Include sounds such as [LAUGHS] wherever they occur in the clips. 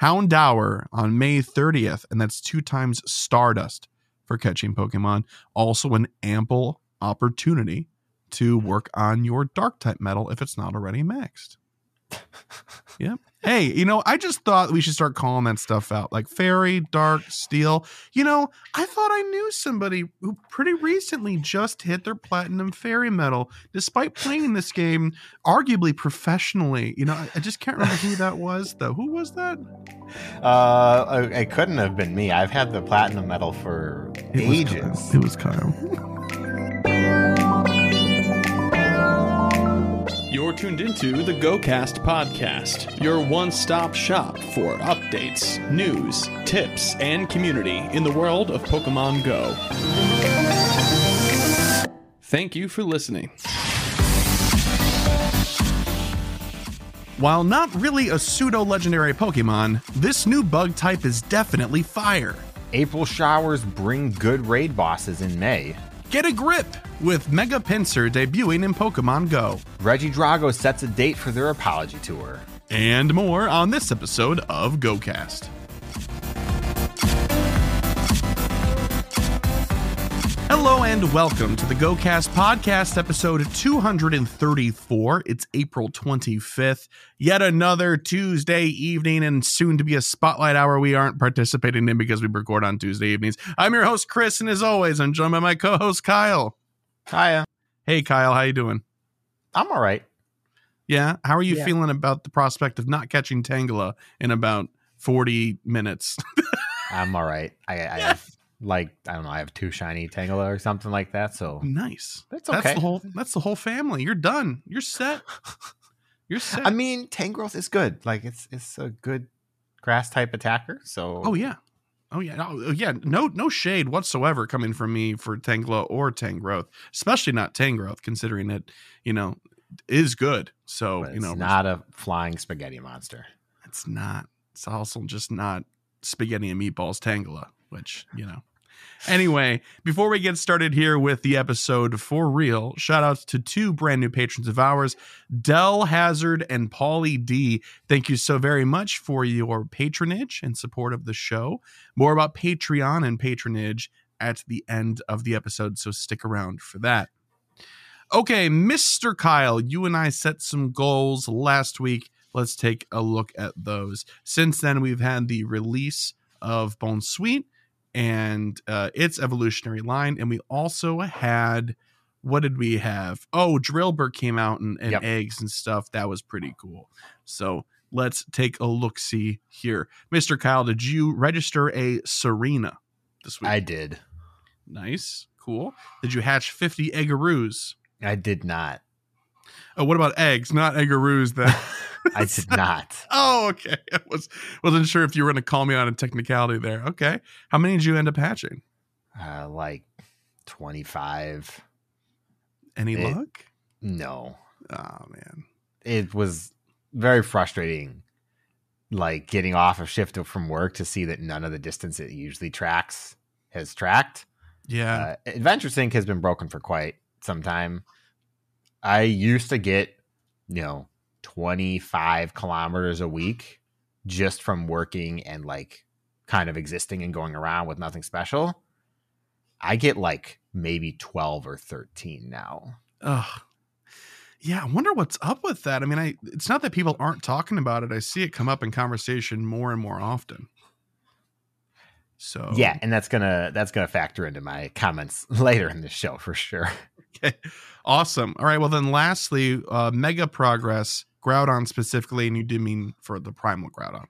Houndour on May 30th, and that's two times Stardust for catching Pokemon. Also, an ample opportunity to work on your dark type medal if it's not already maxed. Yep. Hey, you know, I just thought we should start calling that stuff out like fairy, dark, steel. You know, I thought I knew somebody who pretty recently just hit their platinum fairy medal despite playing this game arguably professionally. You know, I, I just can't remember who that was though. Who was that? Uh, it couldn't have been me. I've had the platinum medal for It ages. Kyle. It was Kyle. [LAUGHS] You're tuned into the GoCast podcast, your one stop shop for updates, news, tips, and community in the world of Pokemon Go. Thank you for listening. While not really a pseudo legendary Pokemon, this new bug type is definitely fire. April showers bring good raid bosses in May. Get a grip with Mega Pinsir debuting in Pokemon Go. Regidrago sets a date for their apology tour. And more on this episode of GoCast. Hello and welcome to the GoCast podcast episode 234. It's April 25th. Yet another Tuesday evening and soon to be a spotlight hour we aren't participating in because we record on Tuesday evenings. I'm your host Chris and as always I'm joined by my co-host Kyle. Hiya. Hey Kyle, how you doing? I'm all right. Yeah, how are you Yeah. feeling about the prospect of not catching Tangela in about 40 minutes? [LAUGHS] I'm all right. I, I have like I don't know. I have two shiny Tangela or something like that. So nice. That's okay. That's the whole that's the whole family. You're done. You're set. [LAUGHS] You're set. I mean, Tangrowth is good. Like it's it's a good grass type attacker. So oh yeah. Oh yeah. Oh, oh yeah. No no shade whatsoever coming from me for Tangela or Tangrowth, especially not Tangrowth considering it, you know, is good. So, you know, not a flying spaghetti monster. it's not. It's also just not spaghetti and meatballs Tangela, which, you know. Anyway, before we get started here with the episode for real, shout outs to two brand new patrons of ours, Dell Hazard and Paulie D. Thank you so very much for your patronage and support of the show. More about Patreon and patronage at the end of the episode, so stick around for that. Okay, Mr. Kyle, you and I set some goals last week. Let's take a look at those. Since then, we've had the release of Bounsweet and uh, its evolutionary line, and we also had what did we have? Oh, Drillbur came out and, and Yep. eggs and stuff. That was pretty cool. So let's take a look. See here, Mr. Kyle. Did you register a Tsareena this week? I did. nice, cool. Did you hatch fifty eggaroos? I did not. Oh, what about eggs? Not eggaroos. That. [LAUGHS] [LAUGHS] I did not. oh, okay. [LAUGHS] I was wasn't sure if you were going to call me on a technicality there. Okay. How many did you end up hatching? Uh, like twenty five. Any It- luck? No. Oh man. it was very frustrating like getting off of shift from work to see that none of the distance it usually tracks has tracked Yeah. uh, adventure sync has been broken for quite some time i used to get you know 25 kilometers a week just from working and like kind of existing and going around with nothing special i get like maybe 12 or 13 now Ugh. Yeah, I wonder what's up with that. I mean, I it's not that people aren't talking about it. I see it come up in conversation more and more often. So yeah and that's gonna that's gonna factor into my comments [LAUGHS] later in the show for sure [LAUGHS] Okay. Awesome. All right. Well, then, lastly, uh, mega progress, Groudon specifically, and you did mean for the primal Groudon.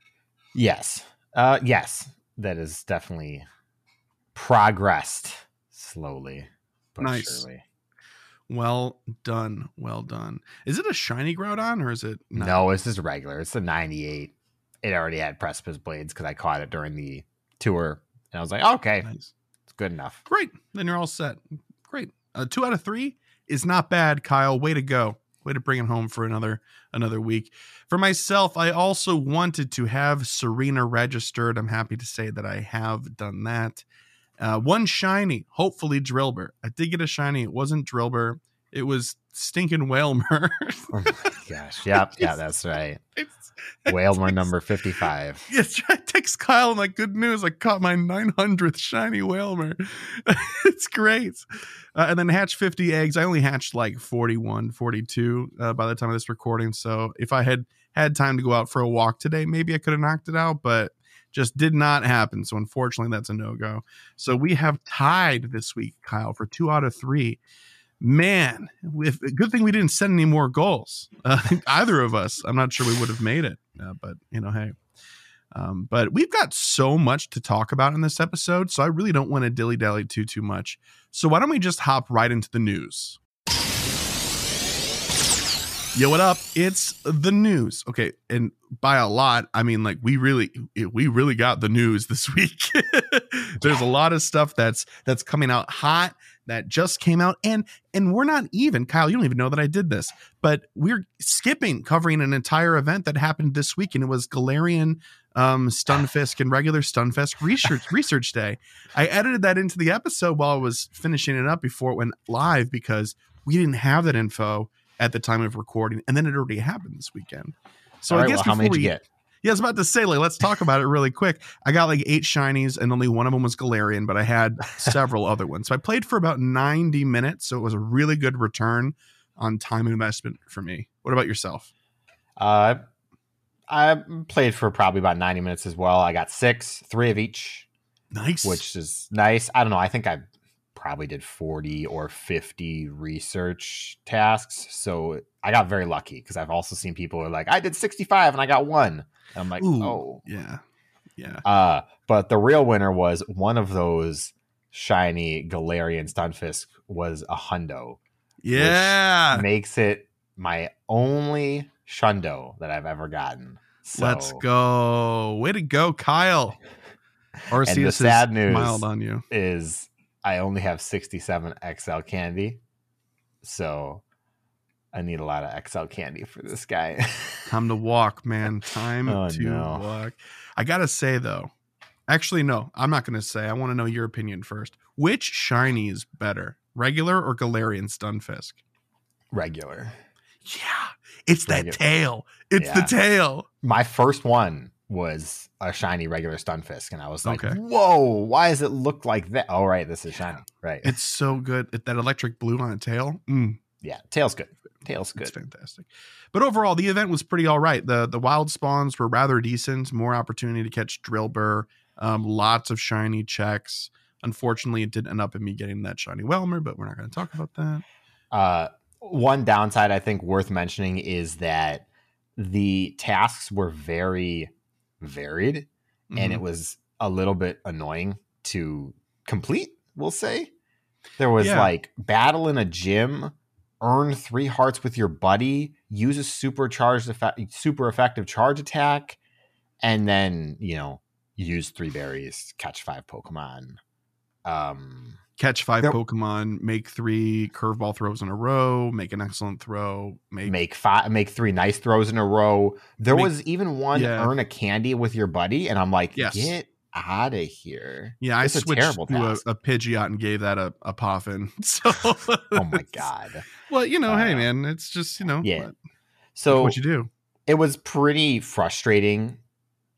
yes uh yes that is definitely progressed slowly but Nice. surely Well done. Well done. Is it a shiny Groudon or is it not? no it's just regular it's a 98 it already had precipice blades because i caught it during the tour and i was like okay Nice. it's good enough Great. Then you're all set. Great. Uh, two out of three is not bad, Kyle. Way to go. Way to bring it home for another another week. For myself, I also wanted to have Tsareena registered. I'm happy to say that I have done that. Uh, one shiny, hopefully Drillbur. I did get a shiny. It wasn't Drillbur. It was stinking Wailmer. oh my gosh yep [LAUGHS] yeah that's right it's Wailmer [LAUGHS] number 55. [LAUGHS] Yes, [LAUGHS] I text Kyle. I'm like, good news. I caught my 900th shiny Wailmer. it's great. Uh, and then hatch 50 eggs. I only hatched like 41, 42 uh, by the time of this recording. So if I had had time to go out for a walk today, maybe I could have knocked it out, but just did not happen. So unfortunately, that's a no go. So we have tied this week, Kyle, for two out of three. Man, if, good thing we didn't send any more goals. Uh, [LAUGHS] either of us, I'm not sure we would have made it. Uh, but you know, hey. Um, but we've got so much to talk about in this episode, so I really don't want to dilly dally too too much. So why don't we just hop right into the news? Yo, what up? It's the news. Okay, and by a lot, I mean like we really we really got the news this [LAUGHS] week. There's a lot of stuff that's that's coming out hot that just came out and and we're not even Kyle, you don't even know that I did this, but we're skipping covering an entire event that happened this week and it was Galarian um Stunfisk and regular Stunfisk research [LAUGHS] research day. I edited that into the episode while I was finishing it up before it went live because we didn't have that info at the time of recording, and then it already happened this weekend. So All I right, guess well, how many did you get? Yeah, I was about to say, like, let's talk about it really quick. I got like eight shinies, and only one of them was Galarian, but I had [LAUGHS] several other ones. So I played for about 90 minutes. So it was a really good return on time investment for me. What about yourself? Uh, I played for probably about 90 minutes as well. I got six, three of each, Nice. which is nice. I don't know. I think I probably did 40 or 50 research tasks. So I got very lucky because I've also seen people who are like, I did 65 and I got one. I'm like, Ooh, oh. yeah. Yeah. Uh, but the real winner was one of those shiny Galarian Stunfisk was a hundo. Yeah. makes it my only shundo that I've ever gotten. So, Let's go. Way to go, Kyle. [LAUGHS] Arceus the sad news- mild on you. Is I only have 67 XL candy. So I need a lot of XL candy for this guy. [LAUGHS] Time to walk, man. Time Oh, to no. walk. I gotta say though, actually, no, I'm not gonna say. I want to know your opinion first. Which shiny is better, regular or Galarian Stunfisk? Regular. Yeah, it's that tail. It's the tail. My first one was a shiny regular Stunfisk, and I was like, Okay. "Whoa! Why does it look like that?" Oh, right, this is shiny. Right? It's so good. It- That electric blue on a tail. Mm, yeah, tail's good. Tail's good. It's fantastic. But overall, the event was pretty all right. The the wild spawns were rather decent. More opportunity to catch Drillbur. Um, lots of shiny checks. Unfortunately, it didn't end up in me getting that shiny Wailmer, but we're not going to talk about that. Uh, one downside I think worth mentioning is that the tasks were very varied and Mhm. it was a little bit annoying to complete, we'll say. There was Yeah. like battle in a gym, earn three hearts with your buddy, use a supercharged effect, super effective charge attack, and then, you know, use three berries, catch five Pokemon. Um catch five There- Pokemon, make three curveball throws in a row, make an excellent throw, make, make five make three nice throws in a row there Make- was even one yeah. earn a candy with your buddy and i'm like Yes. get out of here yeah. I It's a switched terrible to a, a Pidgeot and gave that a, a poffin. [LAUGHS] So oh my god Well, you know, hey Uh, man, it's just you know, yeah. what, so what you do. it was pretty frustrating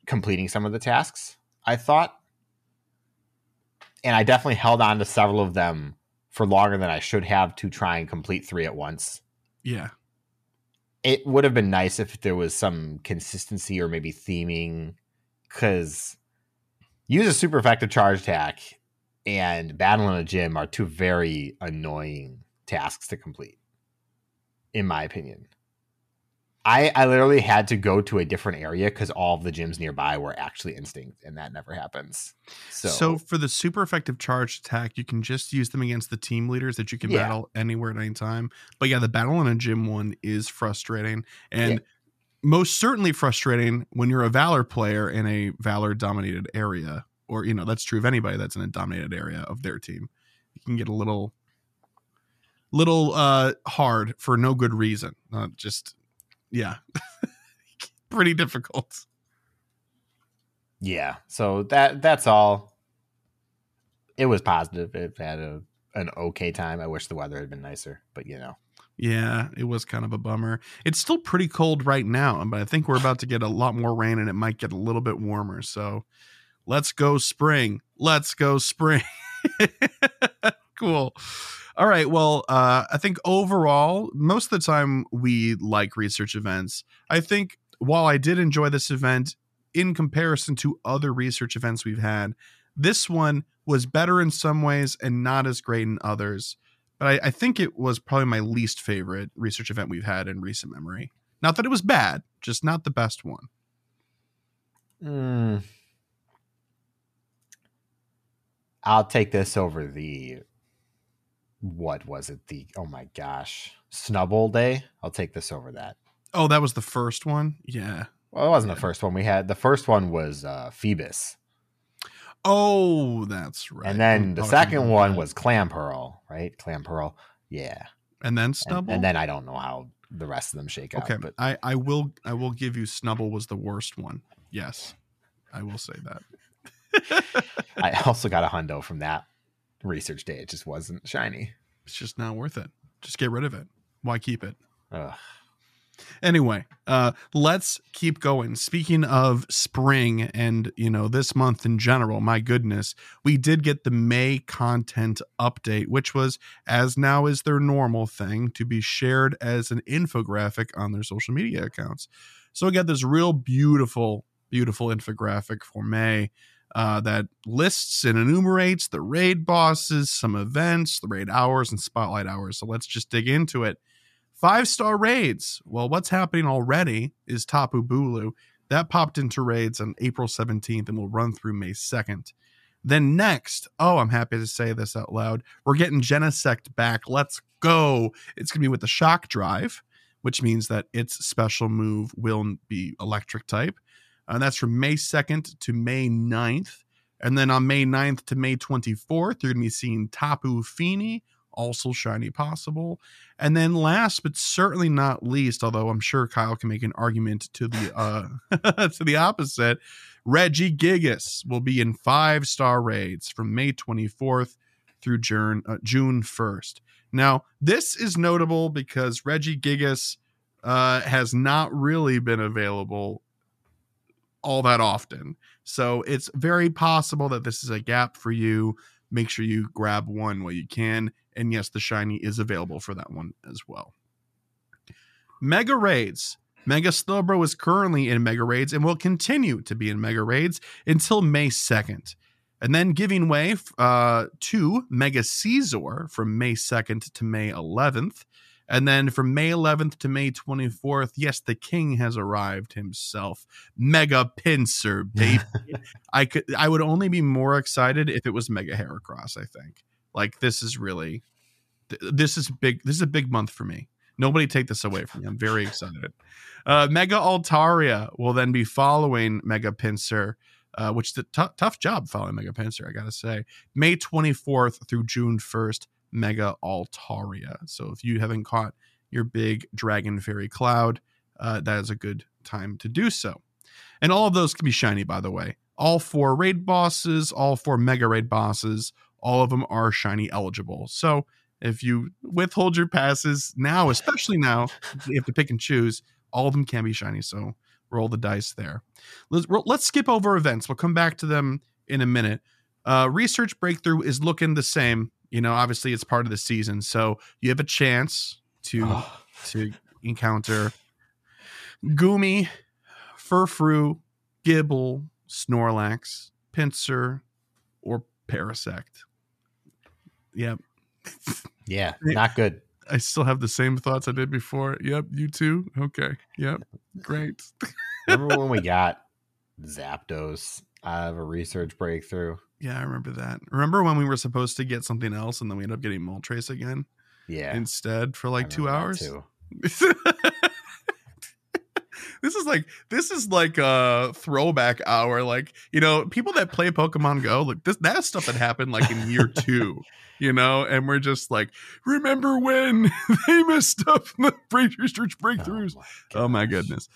completing some of the tasks i thought and i definitely held on to several of them for longer than i should have to try and complete three at once Yeah, it would have been nice if there was some consistency or maybe theming because use a super effective charge attack and battle in a gym are two very annoying tasks to complete in my opinion i i literally had to go to a different area because all of the gyms nearby were actually instinct and that never happens so, So, for the super effective charge attack, you can just use them against the team leaders that you can Yeah. battle anywhere at any time. But yeah, the battle in a gym one is frustrating and Yeah. Most certainly frustrating when you're a Valor player in a Valor dominated area. Or, you know, that's true of anybody that's in a dominated area of their team. You can get a little little uh hard for no good reason. Uh, just yeah. [LAUGHS] Pretty difficult. yeah so that that's all it was positive it had a an okay time i wish the weather had been nicer but you know Yeah, it was kind of a bummer. It's still pretty cold right now, but I think we're about to get a lot more rain and it might get a little bit warmer. So let's go spring. Let's go spring. [LAUGHS] cool. All right. Well, uh, I think overall, most of the time we like research events. I think while I did enjoy this event in comparison to other research events we've had, this one was better in some ways and not as great in others. But I, I think it was probably my least favorite research event we've had in recent memory. Not that it was bad, just not the best one. Mm. I'll take this over the what was it? The oh my gosh, Snubbull Day. I'll take this over that. Oh, that was the first one. Yeah. Well, it wasn't yeah. the first one we had. The first one was uh, Feebas. Oh, that's right. And then the second one that. was Clamperl, right? Clamperl. Yeah. And then Snubbull. And, and, then I don't know how the rest of them shake okay, out. But I, I will I will give you Snubbull was the worst one. Yes. I will say that. [LAUGHS] I also got a hundo from that research day. It just wasn't shiny. It's just not worth it. Just get rid of it. Why keep it? Ugh. Anyway, uh, let's keep going. Speaking of spring and you know this month in general, my goodness, we did get the May content update, which was as now is their normal thing to be shared as an infographic on their social media accounts. So we got this real beautiful, beautiful infographic for May uh, that lists and enumerates the raid bosses, some events, the raid hours, and spotlight hours. So let's just dig into it. Five star raids. Well, what's happening already is Tapu Bulu. That popped into raids on April 17th and will run through May 2nd. Then next, oh, I'm happy to say this out loud. We're getting Genesect back. Let's go. It's going to be with the shock drive, which means that its special move will be electric type and uh, that's from May 2nd to May 9th. And then on May 9th to May 24th, you're going to be seeing Tapu Fini, also shiny possible. And then last but certainly not least, although I'm sure Kyle can make an argument to the uh [LAUGHS] to the opposite, Regigigas will be in five star raids from May 24th through June uh, June 1st. Now, this is notable because Regigigas uh, has not really been available all that often. So it's very possible that this is a gap for you. Make sure you grab one while you can. And yes, the shiny is available for that one as well. Mega Raids. Mega Slowbro is currently in Mega Raids and will continue to be in Mega Raids until May 2nd. And then giving way uh, to Mega Caesar from May 2nd to May 11th. And then from May 11th to May 24th, yes, the king has arrived himself. Mega Pinsir, [LAUGHS] baby. I could I would only be more excited if it was Mega Heracross, I think. Like this is really this is big this is a big month for me. Nobody take this away from me. I'm very excited. Uh, Mega Altaria will then be following Mega Pinsir. Uh, which is a t- tough job following Mega Pinsir, I gotta say. May 24th through June 1st. Mega Altaria. So if you haven't caught your big Dragon Fairy Cloud, uh, that is a good time to do so. And all of those can be shiny, by the way. All four raid bosses, all four mega raid bosses, all of them are shiny eligible. So if you withhold your passes now, especially now, you have to pick and choose. All of them can be shiny. So roll the dice there. Let's, let's skip over events. We'll come back to them in a minute. Uh, research breakthrough is looking the same you know, obviously it's part of the season, so you have a chance to oh. to encounter Goomy, Furfrou, Gible, Snorlax, Pinsir, or Parasect. Yep. [LAUGHS] Yeah, not good. I still have the same thoughts I did before. Yep, you too. Okay. Yep. Great. [LAUGHS] Remember when we got Zapdos out of a research breakthrough? Yeah, I remember that. Remember when we were supposed to get something else and then we ended up getting Moltres again? Yeah. Instead for like two hours? [LAUGHS] this is like this is like a throwback hour. Like, you know, people that play Pokemon Go, like this that's stuff that happened like in year [LAUGHS] two. You know, and we're just like, remember when [LAUGHS] they messed up the research breakthroughs? Oh my, oh my goodness.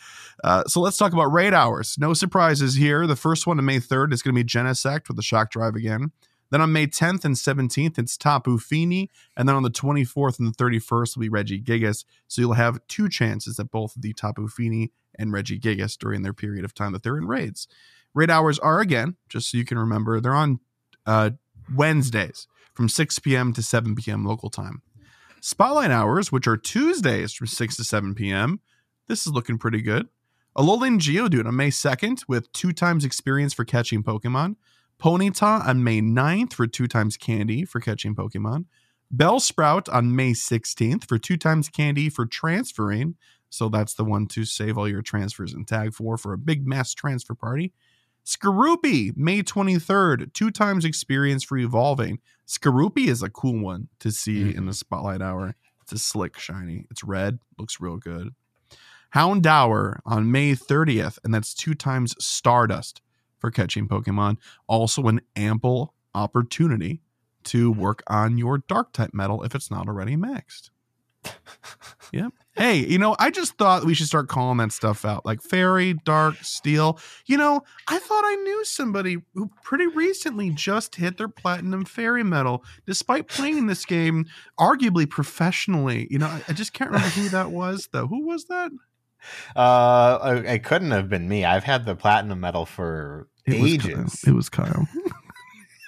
Uh, so let's talk about raid hours. No surprises here. The first one on May 3rd is going to be Genesect with the shock drive again. Then on May 10th and 17th, it's Tapu Fini. And then on the 24th and the 31st will be Regigigas. So you'll have two chances at both the Tapu Fini and Regigigas during their period of time that they're in raids. Raid hours are, again, just so you can remember, they're on uh, Wednesdays from 6 p.m. to 7 p.m. local time. Spotlight hours, which are Tuesdays from 6 to 7 p.m. This is looking pretty good. Alolan Geodude on May 2nd with two times experience for catching Pokemon. Ponyta on May 9th for two times candy for catching Pokemon. Bellsprout on May 16th for two times candy for transferring. So that's the one to save all your transfers and tag for for a big mass transfer party. Skorupi, May 23rd, two times experience for evolving. Skorupi is a cool one to see mm-hmm. in the spotlight hour. It's a slick, shiny. It's red, looks real good. Houndour on May 30th, and that's two times Stardust for catching Pokemon. Also, an ample opportunity to work on your dark type medal if it's not already maxed. Yep. Hey, you know, I just thought we should start calling that stuff out like fairy, dark, steel. You know, I thought I knew somebody who pretty recently just hit their platinum fairy medal despite playing this game arguably professionally. You know, I, I just can't remember who [LAUGHS] that was though. Who was that? Uh, it couldn't have been me. I've had the platinum medal for it ages. Was it was Kyle.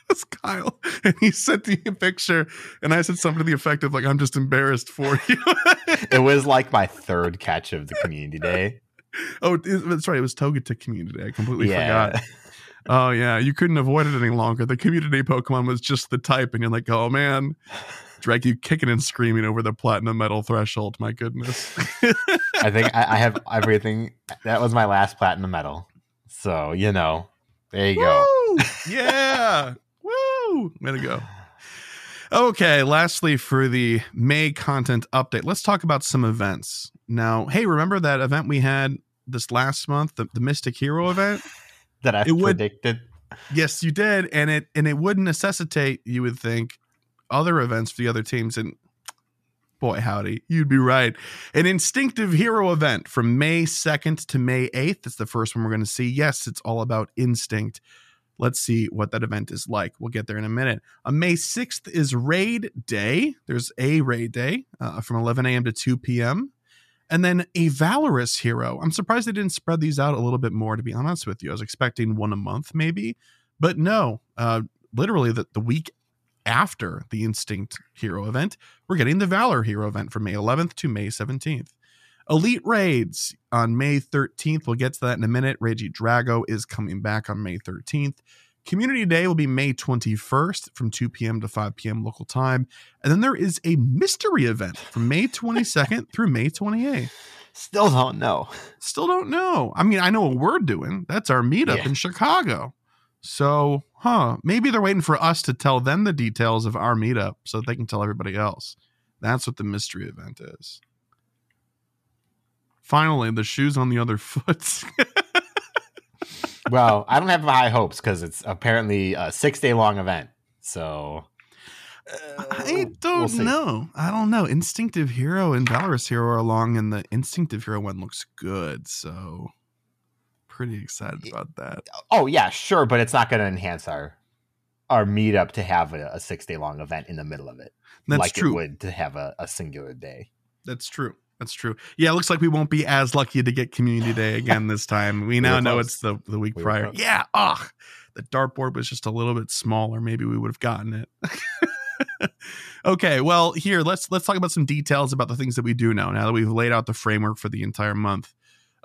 Was [LAUGHS] Kyle, and he sent me a picture, and I said something to the effect of like, "I'm just embarrassed for you." [LAUGHS] it was like my third catch of the community day. Oh, that's right. It was Togetic Community Day. I completely yeah. forgot. Oh yeah, you couldn't avoid it any longer. The community Pokemon was just the type, and you're like, oh man, drag you kicking and screaming over the platinum medal threshold. My goodness. [LAUGHS] I think I, I, have everything. That was my last platinum medal. So you know, there you Woo! go. yeah. Woo! gonna go. Okay, lastly, for the May content update, let's talk about some events. Now, hey, remember that event we had this last month, the, the Mystic Hero event? [LAUGHS] that I predicted. Would, yes, you did, and it and it would necessitate, you would think, other events for the other teams. And boy, howdy, you'd be right. An instinctive hero event from May 2nd to May 8th. It's the first one we're going to see. Yes, it's all about instinct. Let's see what that event is like. We'll get there in a minute. On May 6th is Raid Day. There's a Raid Day uh, from 11 a.m. to 2 p.m. And then a Valorous hero. I'm surprised they didn't spread these out a little bit more, to be honest with you. I was expecting one a month, maybe. But no, uh, literally the, the week after the Instinct hero event, we're getting the Valor hero event from May 11th to May 17th. Elite Raids on May 13th. We'll get to that in a minute. Regidrago is coming back on May 13th. Community Day will be May 21st from 2 p.m. to 5 p.m. local time. And then there is a mystery event from May [LAUGHS] 22nd through May 28th. Still don't know. Still don't know. I mean, I know what we're doing. That's our meetup yeah. in Chicago. So, huh, maybe they're waiting for us to tell them the details of our meetup so that they can tell everybody else. That's what the mystery event is. Finally, the shoes on the other [LAUGHS] foot. well, I don't have high hopes because it's apparently a six day long event. So uh, I don't we'll know. I don't know. Instinctive Hero and Valorous Hero are along, and the Instinctive Hero one looks good. So pretty excited about that. Oh yeah, sure, but it's not going to enhance our our meetup to have a, a six day long event in the middle of it. That's like true. it would to have a, a singular day. That's true. That's true. Yeah, it looks like we won't be as lucky to get Community Day [LAUGHS] again this time. We now we know it's the, the week we prior. Yeah. Ugh. The dartboard was just a little bit smaller. Maybe we would have gotten it. [LAUGHS] okay, well, here let's let's talk about some details about the things that we do know now that we've laid out the framework for the entire month.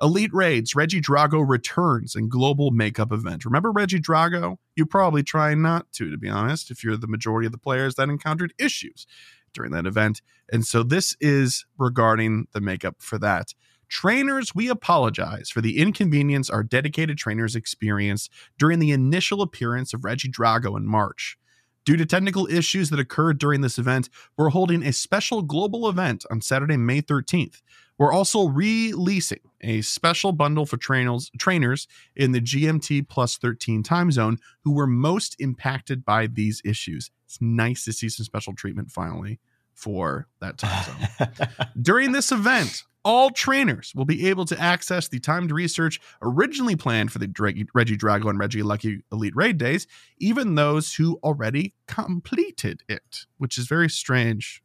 Elite Raids, Regidrago returns and global makeup event. Remember Regidrago? You probably try not to, to be honest, if you're the majority of the players that encountered issues during that event. And so this is regarding the makeup for that. Trainers, we apologize for the inconvenience our dedicated trainers experienced during the initial appearance of Regidrago in March. Due to technical issues that occurred during this event, we're holding a special global event on Saturday, May 13th. We're also releasing a special bundle for trainers, trainers in the GMT plus 13 time zone who were most impacted by these issues. It's nice to see some special treatment finally for that time zone. [LAUGHS] During this event, All trainers will be able to access the timed research originally planned for the Regidrago and Regieleki Elite Raid days, even those who already completed it, which is very strange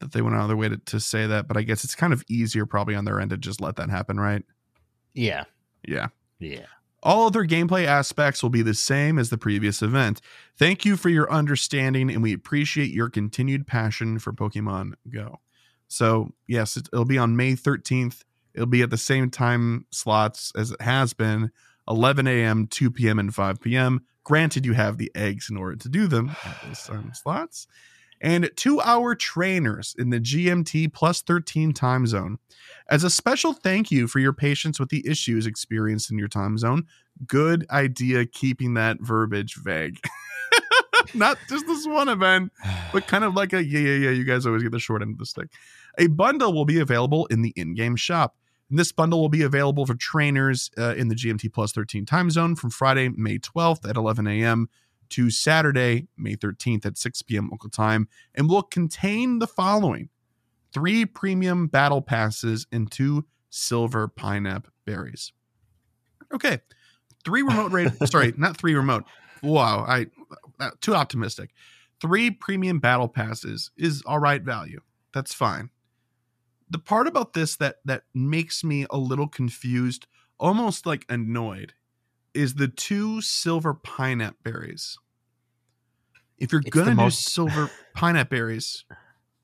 that they went out of their way to, to say that. But I guess it's kind of easier probably on their end to just let that happen, right? Yeah. Yeah. Yeah. All other gameplay aspects will be the same as the previous event. Thank you for your understanding, and we appreciate your continued passion for Pokemon Go. So, yes, it'll be on May 13th. It'll be at the same time slots as it has been 11 a.m., 2 p.m., and 5 p.m. Granted, you have the eggs in order to do them at those time slots. And two hour trainers in the GMT plus 13 time zone. As a special thank you for your patience with the issues experienced in your time zone, good idea keeping that verbiage vague. [LAUGHS] Not just this one event, but kind of like a yeah, yeah, yeah. You guys always get the short end of the stick. A bundle will be available in the in game shop. And this bundle will be available for trainers uh, in the GMT plus 13 time zone from Friday, May 12th at 11 a.m. to Saturday, May 13th at 6 p.m. local time, and will contain the following three premium battle passes and two silver pineapple berries. Okay. Three remote raid. [LAUGHS] sorry, not three remote. Wow. I uh, too optimistic. Three premium battle passes is all right value. That's fine. The part about this that that makes me a little confused, almost like annoyed, is the two silver pineapple berries. If you're It's gonna do most- silver [LAUGHS] pineapple berries,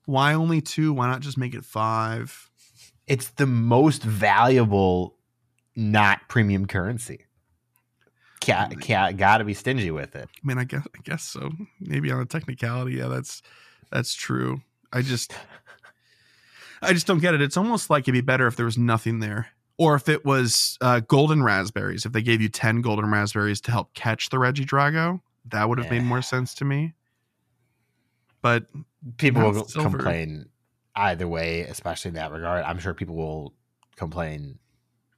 why only two? Why not just make it five? It's the most valuable, not premium currency. Cat, oh cat, gotta be stingy with it. I mean, I guess I guess so. Maybe on a technicality, yeah, that's that's true. I just I just don't get it. It's almost like it'd be better if there was nothing there. Or if it was uh, golden raspberries, if they gave you 10 golden raspberries to help catch the Regidrago, that would have made more sense to me. But People will silver. complain either way, especially in that regard. I'm sure people will complain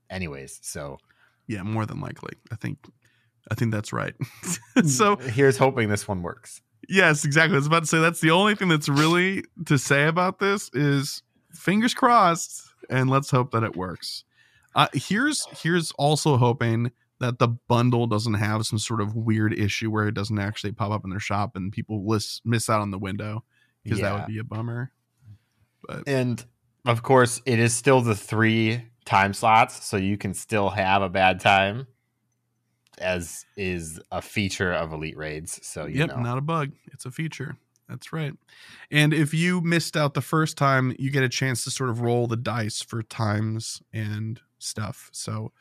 anyways. So, yeah, more than likely. I think I think that's right. [LAUGHS] so here's hoping this one works. Yes, exactly. I was about to say that's the only thing that's really to say about this is fingers crossed, and let's hope that it works. Uh, here's here's also hoping that the bundle doesn't have some sort of weird issue where it doesn't actually pop up in their shop and people lis- miss out on the window because that would be a bummer. But And of course, it is still the three time slots, so you can still have a bad time, as is a feature of Elite Raids. So, you yep, know. not a bug. It's a feature. That's right. And if you missed out the first time, you get a chance to sort of roll the dice for times and stuff. So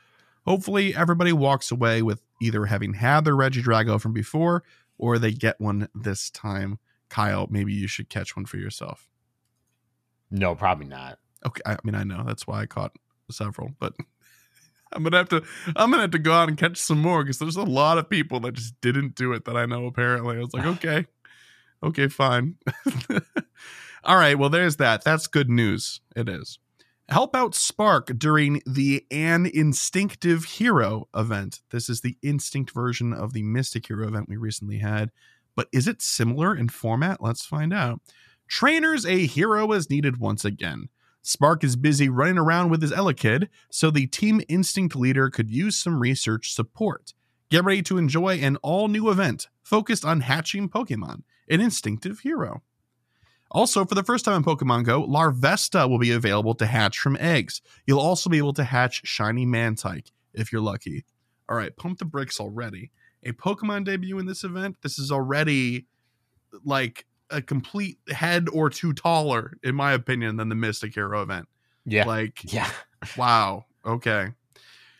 hopefully everybody walks away with either having had their Regidrago from before or they get one this time. Kyle, maybe you should catch one for yourself. no, probably not. Okay, I mean I know that's why I caught several, but [LAUGHS] I'm gonna have to I'm gonna have to go out and catch some more because there's a lot of people that just didn't do it that I know. Apparently, I was like, [SIGHS] okay, okay, fine. [LAUGHS] All right, well, there's that. That's good news. It is. Help out Spark during the An Instinctive Hero event. This is the Instinct version of the Mystic Hero event we recently had. But is it similar in format? Let's find out. Trainers, a hero is needed once again. Spark is busy running around with his Elekid, so the Team Instinct leader could use some research support. Get ready to enjoy an all new event focused on hatching Pokemon, an instinctive hero. Also, for the first time in Pokemon Go, Larvesta will be available to hatch from eggs. You'll also be able to hatch Shiny Mantyke if you're lucky. All right, pump the brakes already. A Pokemon debut in this event, this is already like a complete head or two taller, in my opinion, than the Mystic Hero event. Yeah. Like, [LAUGHS] yeah. Wow. Okay.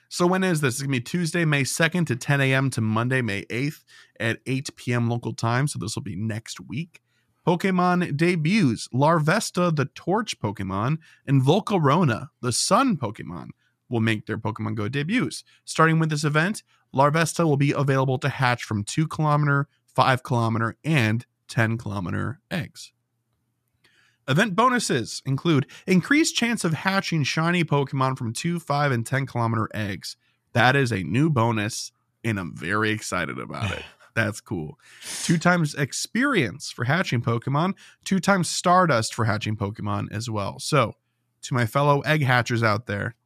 So when is this? It's gonna be Tuesday, May 2nd to 10 a.m. to Monday, May 8th at 8 p.m. local time. So this will be next week. Pokemon debuts Larvesta, the Torch Pokemon, and Volcarona, the Sun Pokemon, will make their Pokemon Go debuts. Starting with this event, Larvesta will be available to hatch from 2 kilometer, 5 kilometer, and 10 kilometer eggs. Event bonuses include increased chance of hatching shiny Pokemon from 2, 5, and 10 kilometer eggs. That is a new bonus, and I'm very excited about it. [LAUGHS] That's cool. Two times experience for hatching Pokemon, two times Stardust for hatching Pokemon as well. So, to my fellow egg hatchers out there,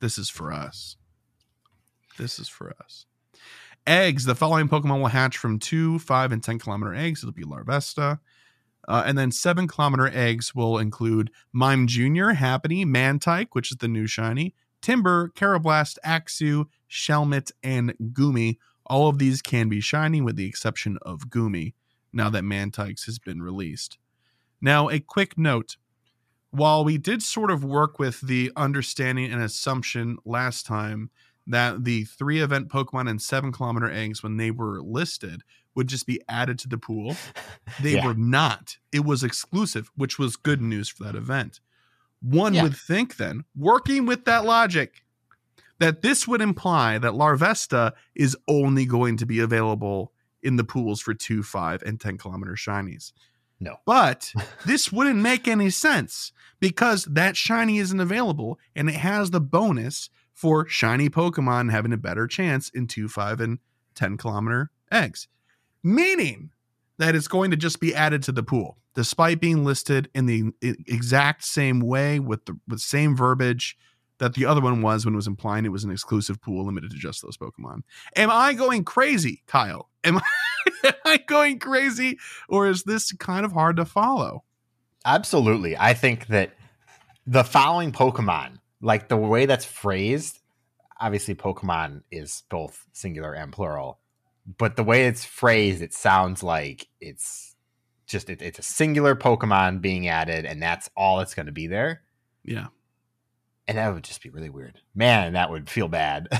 this is for us. This is for us. Eggs. The following Pokemon will hatch from two, five, and 10 kilometer eggs. It'll be Larvesta. Uh, and then seven kilometer eggs will include Mime Jr., Happiny, Mantyke, which is the new shiny, Timburr, Karrablast, Axew, Shelmet, and Goomy. All of these can be shiny with the exception of Goomy, now that Mantyke's has been released. Now, a quick note. While we did sort of work with the understanding and assumption last time that the three event Pokemon and seven kilometer eggs, when they were listed, would just be added to the pool, [LAUGHS] they Yeah. were not. It was exclusive, which was good news for that event. One Yeah. would think then, working with that logic, that this would imply that Larvesta is only going to be available in the pools for two, five, and 10 kilometer shinies. No. But [LAUGHS] this wouldn't make any sense because that shiny isn't available and it has the bonus for shiny Pokemon having a better chance in two, five, and 10 kilometer eggs. Meaning that it's going to just be added to the pool, despite being listed in the exact same way with the with same verbiage that the other one was when it was implying it was an exclusive pool limited to just those Pokemon. Am I going crazy, Kyle? Am I, [LAUGHS] am I going crazy, or is this kind of hard to follow? Absolutely. I think that the following Pokemon, like the way that's phrased, obviously Pokemon is both singular and plural, but the way it's phrased, it sounds like it's just it, it's a singular Pokemon being added, and that's all that's going to be there. Yeah. And that would just be really weird. Man, that would feel bad. [LAUGHS]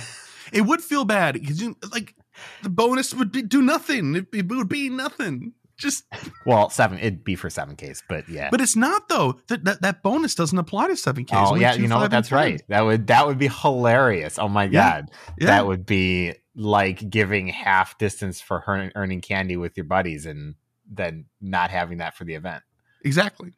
It would feel bad because you like the bonus would be, do nothing. It, it would be nothing. Just, [LAUGHS] well, seven, it'd be for seven Ks, but yeah. but it's not though. That that, that bonus doesn't apply to seven Ks. oh yeah, two, you know what? That's 10. right. That would that would be hilarious. Oh my god. Yeah. that would be like giving half distance for earn- earning candy with your buddies and then not having that for the event. Exactly.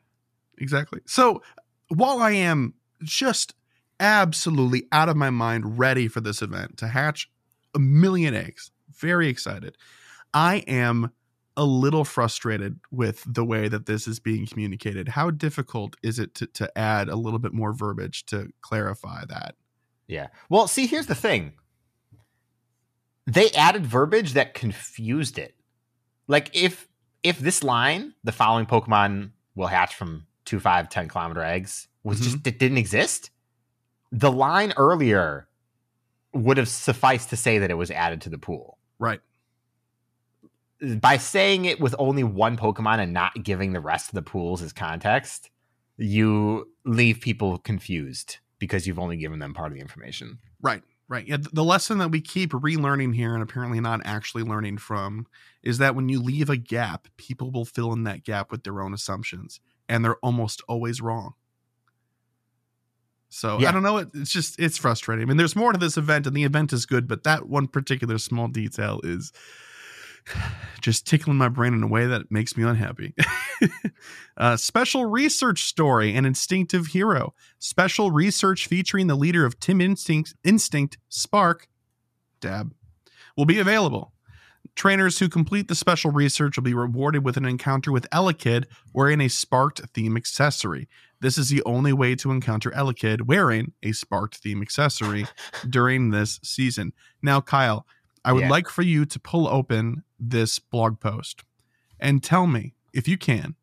Exactly. So while I am just absolutely out of my mind ready for this event to hatch a million eggs, very excited, I am a little frustrated with the way that this is being communicated. How difficult is it to, to add a little bit more verbiage to clarify that? Yeah. Well, see, here's the thing. They added verbiage that confused it. Like if if this line, the following Pokemon will hatch from two, five, 10 kilometer eggs, was mm-hmm. just it didn't exist. The line earlier would have sufficed to say that it was added to the pool. Right. by saying it with only one Pokemon and not giving the rest of the pools as context, you leave people confused because you've only given them part of the information. Right. Right. Yeah. The lesson that we keep relearning here and apparently not actually learning from is that when you leave a gap, people will fill in that gap with their own assumptions and they're almost always wrong. So I don't know. it- It's just, it's frustrating. I mean, there's more to this event and the event is good, but that one particular small detail is [SIGHS] just tickling my brain in a way that makes me unhappy. [LAUGHS] uh, special research story and instinctive hero. Special research featuring the leader of Team Instinct, Instinct Spark, Dab, will be available. Trainers who complete the special research will be rewarded with an encounter with Elekid wearing a sparked theme accessory. This is the only way to encounter Elekid wearing a sparked theme accessory during this season. Now, Kyle, I would Yeah. like for you to pull open this blog post and tell me, if you can,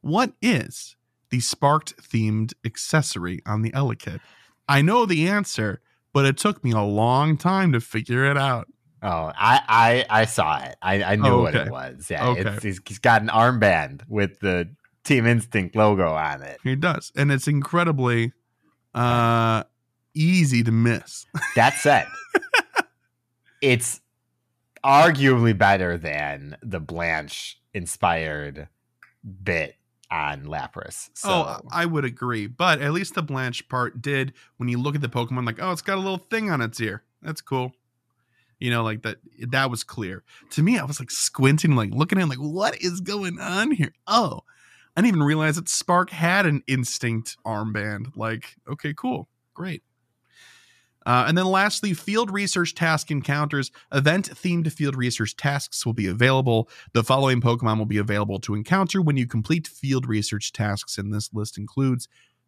what is the sparked themed accessory on the Elekid? I know the answer, but it took me a long time to figure it out. Oh, I I, I saw it. I, I knew Oh, what it was. Yeah, Okay. it's, he's, he's got an armband with the Team Instinct logo on it. He does, and it's incredibly uh easy to miss. [LAUGHS] That said, it's arguably better than the Blanche inspired bit on Lapras. So Oh, I would agree, but at least the Blanche part did. When you look at the Pokemon, like, oh, it's got a little thing on its ear. That's cool. You know, like that. That was clear to me. I was like squinting, like looking at, it, like, what is going on here? Oh, I didn't even realize that Spark had an Instinct armband. Like, okay, cool, great. Uh, and then lastly, field research task encounters. Event themed field research tasks will be available. The following Pokemon will be available to encounter when you complete field research tasks, and this list includes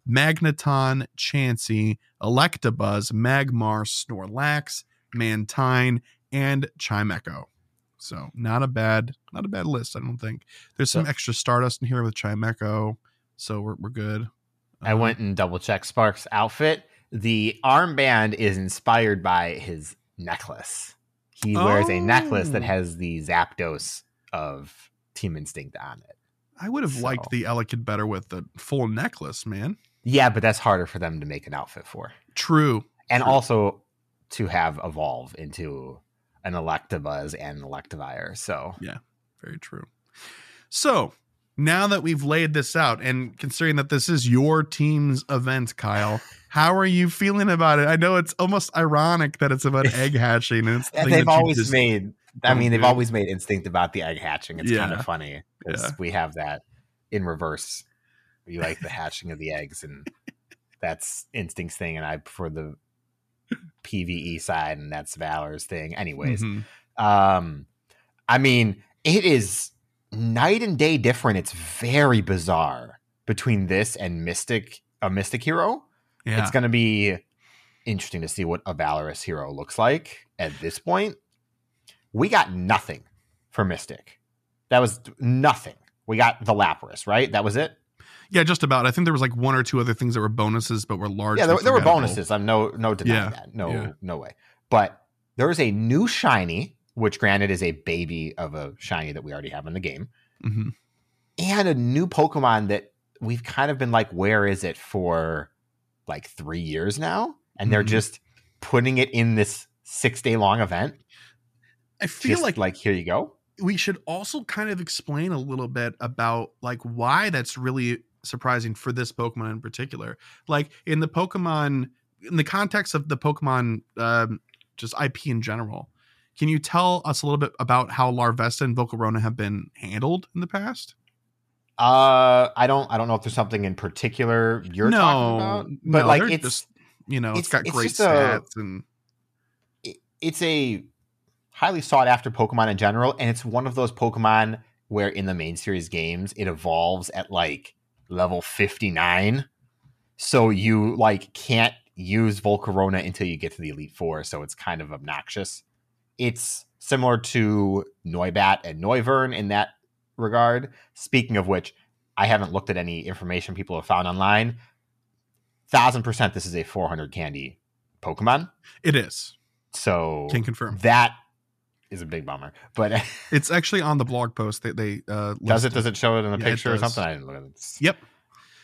Magneton, Chansey, Electabuzz, Magmar, Snorlax, Mantine, and Chimecho. So not a bad, not a bad list. I don't think there's some So- extra Stardust in here with Chimecho, so we're we're good. I Uh, went and double checked Sparks' outfit. The armband is inspired by his necklace. He wears a necklace that Oh. has the Zapdos of Team Instinct on it. I would have liked the Elekid better with the full necklace, man. Yeah, but that's harder for them to make an outfit for. True. And True. also to have evolve into an Electabuzz and an Electivire. So yeah, Very true. So now that we've laid this out, and considering that this is your team's event, Kyle, how are you feeling about it? I know it's almost ironic that it's about [LAUGHS] egg hatching, and it's the they've always just- made I don't mean, they've always made instinct about the egg hatching. It's kind of funny because Yeah. we have that in reverse. We like the [LAUGHS] hatching of the eggs, and that's instinct's thing, and I prefer the PVE side, and that's Valor's thing. Anyways, Mhm. um, I mean, it is night and day different. It's very bizarre between this and Mystic, a Mystic hero. yeah, It's going to be interesting to see what a Valorous hero looks like at this point. We got nothing for Mystic. That was nothing. We got the Lapras, right? That was it. Yeah, just about. I think there was like one or two other things that were bonuses, but were large. yeah, there, there were bonuses. I'm no no denying Yeah, that. No yeah. no way. But there is a new shiny, which granted is a baby of a shiny that we already have in the game, hmm and a new Pokemon that we've kind of been like, where is it for like three years now? And they're Mhm. just putting it in this six day long event. I feel Just like like here you go. we should also kind of explain a little bit about like why that's really surprising for this Pokemon in particular. Like in the Pokemon, in the context of the Pokemon, um, just IP in general. Can you tell us a little bit about how Larvesta and Volcarona have been handled in the past? Uh, I don't, I don't know if there's something in particular you're talking about, but no, like it's just you know, it's it's- got it's great just a- stats and it- it's a highly sought after Pokemon in general, and it's one of those Pokemon where in the main series games it evolves at like level 59. So you like can't use Volcarona until you get to the Elite Four, so it's kind of obnoxious. It's similar to Noibat and Noivern in that regard. Speaking of which, I haven't looked at any information people have found online. Thousand percent, this is a 400 candy Pokemon. it is. So Can confirm. that is a big bummer. But [LAUGHS] It's actually on the blog post that they uh does it? Does it show it in a Yeah, picture or something? I didn't look at it. Yep.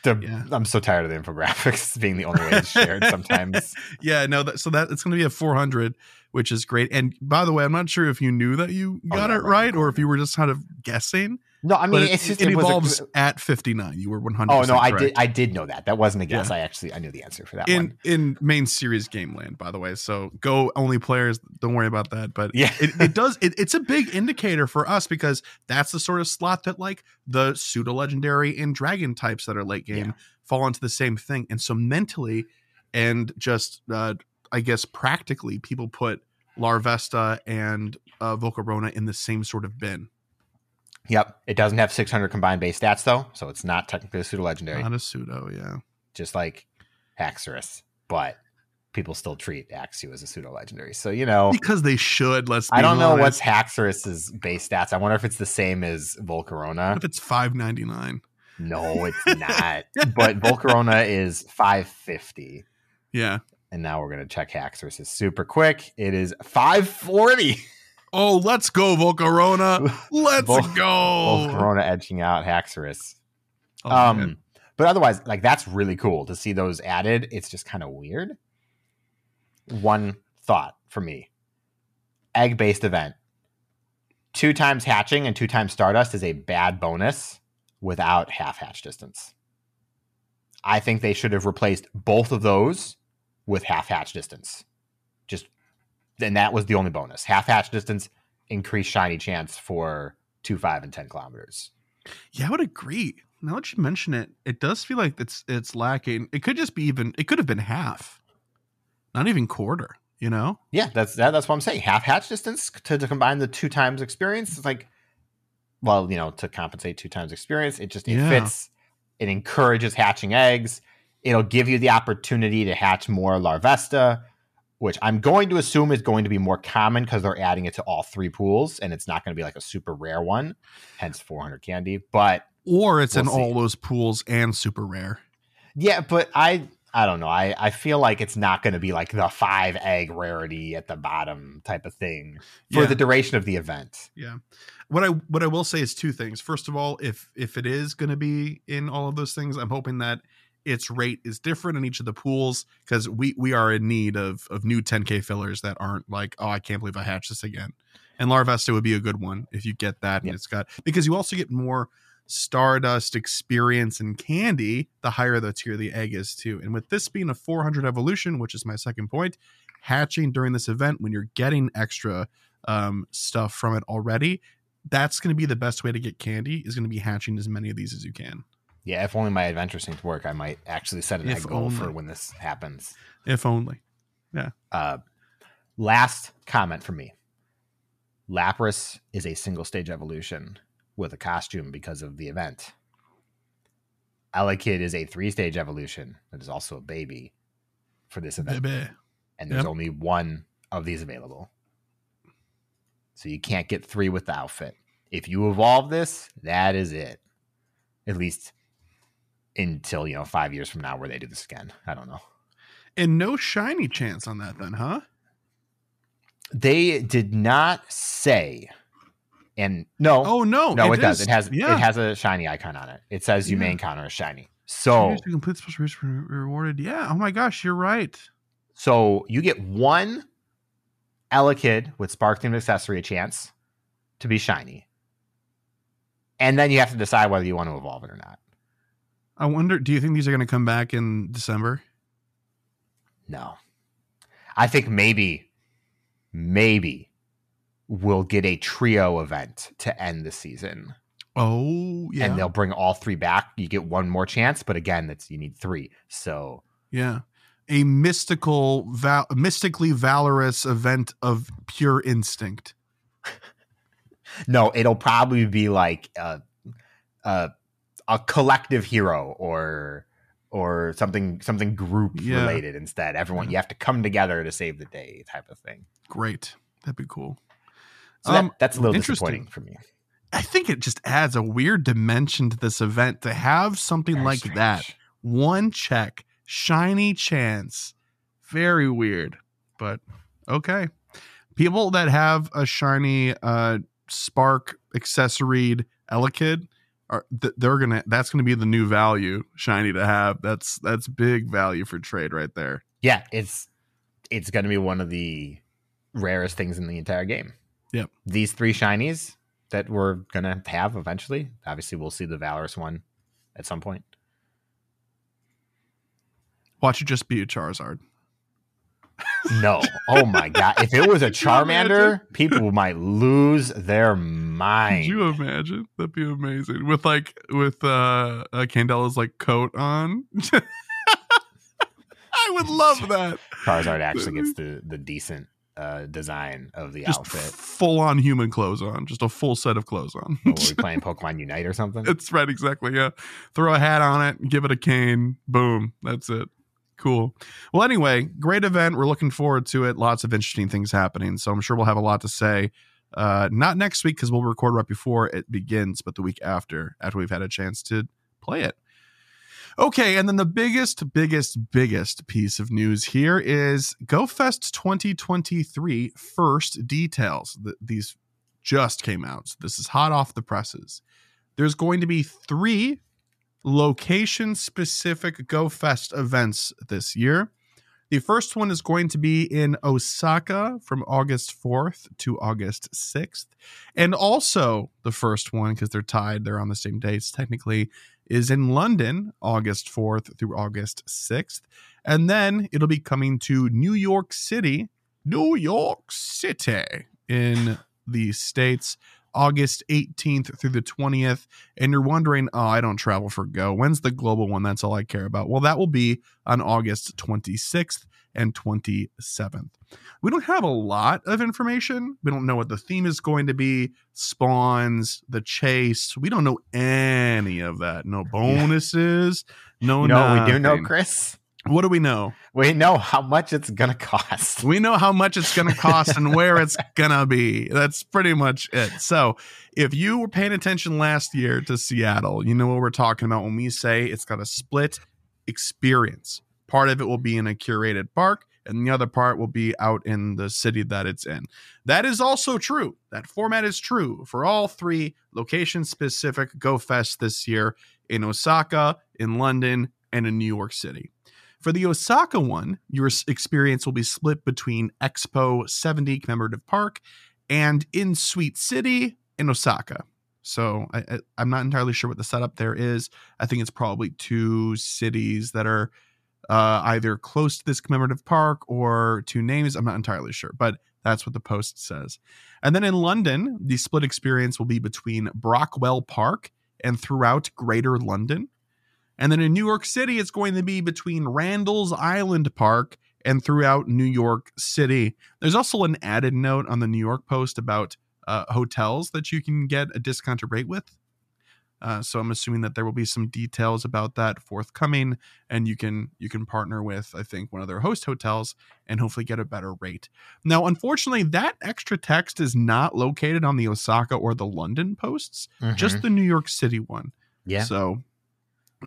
The- Yeah. I'm so tired of the infographics [LAUGHS] being the only way it's shared sometimes. [LAUGHS] yeah, no, that, so that it's going to be a 400, which is great. And by the way, I'm not sure if you knew that you Oh, got yeah, it right, right or if you were just kind of guessing. No, I mean it, it's just it it was a- evolves at 59. You were 100. oh no, I did I did know that. That wasn't a guess. Yeah. I actually I knew the answer for that in one. in main series game land, by the way. So go only players. Don't worry about that. But Yeah. it, it does. [LAUGHS] It, it's a big indicator for us because that's the sort of slot that like the pseudo legendary and dragon types that are late game Yeah. fall into the same thing. And so mentally, and just uh, I guess practically, people put Larvesta and uh, Volcarona in the same sort of bin. Yep. It doesn't have 600 combined base stats though, so it's not technically a pseudo legendary, Not a pseudo, yeah. just like Haxorus. But people still treat Axew as a pseudo legendary. So you know, Because they should. Let's. Be I don't know what's Haxorus's base stats. I wonder if it's the same as Volcarona. If it's five ninety nine. No, it's [LAUGHS] not. but Volcarona is 550. Yeah. And now we're going to check Haxorus is super quick. It is 540. [LAUGHS] Oh, let's go, Volcarona. [LAUGHS] Let's Vol- go. Volcarona edging out Haxorus. Oh, um, man. but otherwise, like that's really cool to see those added. It's just kind of weird. One thought for me egg based event. Two times hatching and two times stardust is a bad bonus without half hatch distance. I think they should have replaced both of those with half hatch distance. Just then that was the only bonus. Half hatch distance increased shiny chance for two, five, and ten kilometers. yeah, I would agree. Now that you mention it, it does feel like it's it's lacking. It could just be even. It could have been half, not even quarter. You know? Yeah, that's that, that's what I'm saying. Half hatch distance to, to combine the two times experience. It's like, well, you know, to compensate two times experience, it just it Yeah. fits. It encourages hatching eggs. It'll give you the opportunity to hatch more Larvesta, which I'm going to assume is going to be more common because they're adding it to all three pools, and it's not going to be like a super rare one, hence 400 candy. But Or it's We'll in see. all those pools and super rare. yeah, but I I don't know. I I feel like it's not going to be like the five egg rarity at the bottom type of thing for Yeah. the duration of the event. Yeah. What I what I will say is two things. First of all, if if it is going to be in all of those things, I'm hoping that its rate is different in each of the pools because we we are in need of of new 10k fillers that aren't like oh I can't believe I hatched this again. And Larvesta would be a good one if you get that and it's got because you also get more stardust experience and candy the higher the tier the egg is too. And with this being a 400 evolution, which is my second point, hatching during this event when you're getting extra um, stuff from it already, that's going to be the best way to get candy is going to be hatching as many of these as you can. Yeah, if only my adventure synced work, I might actually set an If goal for when this happens. If only. Uh, last comment from me. Lapras is a single stage evolution with a costume because of the event. Elekid is a three stage evolution that is also a baby for this event. Baby. And there's Yep. only one of these available. So you can't get three with the outfit. If you evolve this, that is it. At least until, you know, five years from now where they do this again. I don't know. And no shiny chance on that then, huh? They did not say, and no, Oh no. no, it, does. It has yeah. it has a shiny icon on it. It says you may Yeah. encounter a shiny. So to complete special reach re- rewarded. Yeah. Oh my gosh, you're right. so you get one Elekid with Spark themed accessory a chance to be shiny. And then you have to decide whether you want to evolve it or not. I wonder. Do you think these are going to come back in December? No. I think maybe, maybe we'll get a trio event to end the season. Oh yeah. and they'll bring all three back. You get one more chance, but again, that's you need three. So Yeah. A mystical, val- mystically valorous event of pure instinct. [LAUGHS] no, it'll probably be like a a, a collective hero or or something something group Yeah. related instead. Everyone Yeah. you have to come together to save the day type of thing. Great. That'd be cool. So that- Um, that's a little disappointing for me. I think it just adds a weird dimension to this event to have something Very like strange. that. One check, shiny chance. Very weird, but okay. People that have a shiny uh spark accessoried Elekid are th- they're gonna that's gonna be the new value shiny to have. That's that's big value for trade right there. Yeah, it's it's going to be one of the rarest things in the entire game. Yep. These three shinies that we're going to have eventually. Obviously, we'll see the Valorous one at some point. Watch it just be a Charizard. No. Oh my god. If it was a [LAUGHS] Could you imagine? Charmander, people might lose their mind. Could you imagine? That'd be amazing. With like with uh, uh Candela's like coat on. [LAUGHS] I would love [LAUGHS] that. Charizard actually gets the the decent uh, design of the Just outfit. full on human clothes on. Just a full set of clothes on. Were we playing Pokemon Unite or something? It's right, exactly. Yeah. Throw a hat on it, give it a cane. Boom. That's it. Cool. Well, anyway, great event. We're looking forward to it. Lots of interesting things happening. So I'm sure we'll have a lot to say. Uh, not next week because we'll record right before it begins, but the week after, after we've had a chance to play it. Okay, and then the biggest, biggest, biggest piece of news here is GoFest 2023 first details. Th- these just came out. So this is hot off the presses. There's going to be three location specific GoFest events this year. The first one is going to be in Osaka from August 4th to August 6th. And also the first one, because they're tied, they're on the same dates technically, is in London, August 4th through August 6th. And then it'll be coming to New York City, New York City in the States, August 18th through the 20th. And you're wondering, oh, I don't travel for Go. When's the global one? That's all I care about. Well, that will be on August 26th. and 27th. We don't have a lot of information. We don't know what the theme is going to be, spawns, the chase. We don't know any of that. No bonuses, no You know we do know. Chris? What do we know? We know how much it's gonna cost. We know how much it's going [LAUGHS] to cost and where it's going to be. That's pretty much it. So, if you were paying attention last year to Seattle, you know what we're talking about when we say it's got a split experience. Part of it will be in a curated park, and the other part will be out in the city that it's in. That is also true. That format is true for all three location specific Go Fest this year in Osaka, in London, and in New York City. For the Osaka one, your experience will be split between Expo 70 Commemorative Park and in Suita City in Osaka. So I, I'm not entirely sure what the setup there is. I think it's probably two cities that are uh, either close to this commemorative park or two names. I'm not entirely sure, but that's what the post says. And then in London, the split experience will be between Brockwell Park and throughout Greater London. And then in New York City, it's going to be between Randall's Island Park and throughout New York City. There's also an added note on the New York Post about uh, hotels that you can get a discounted rate with. Uh, so I'm assuming that there will be some details about that forthcoming, and you can you can partner with I think one of their host hotels and hopefully get a better rate. Now, unfortunately, that extra text is not located on the Osaka or the London posts, just Mhm. the New York City one. yeah. So,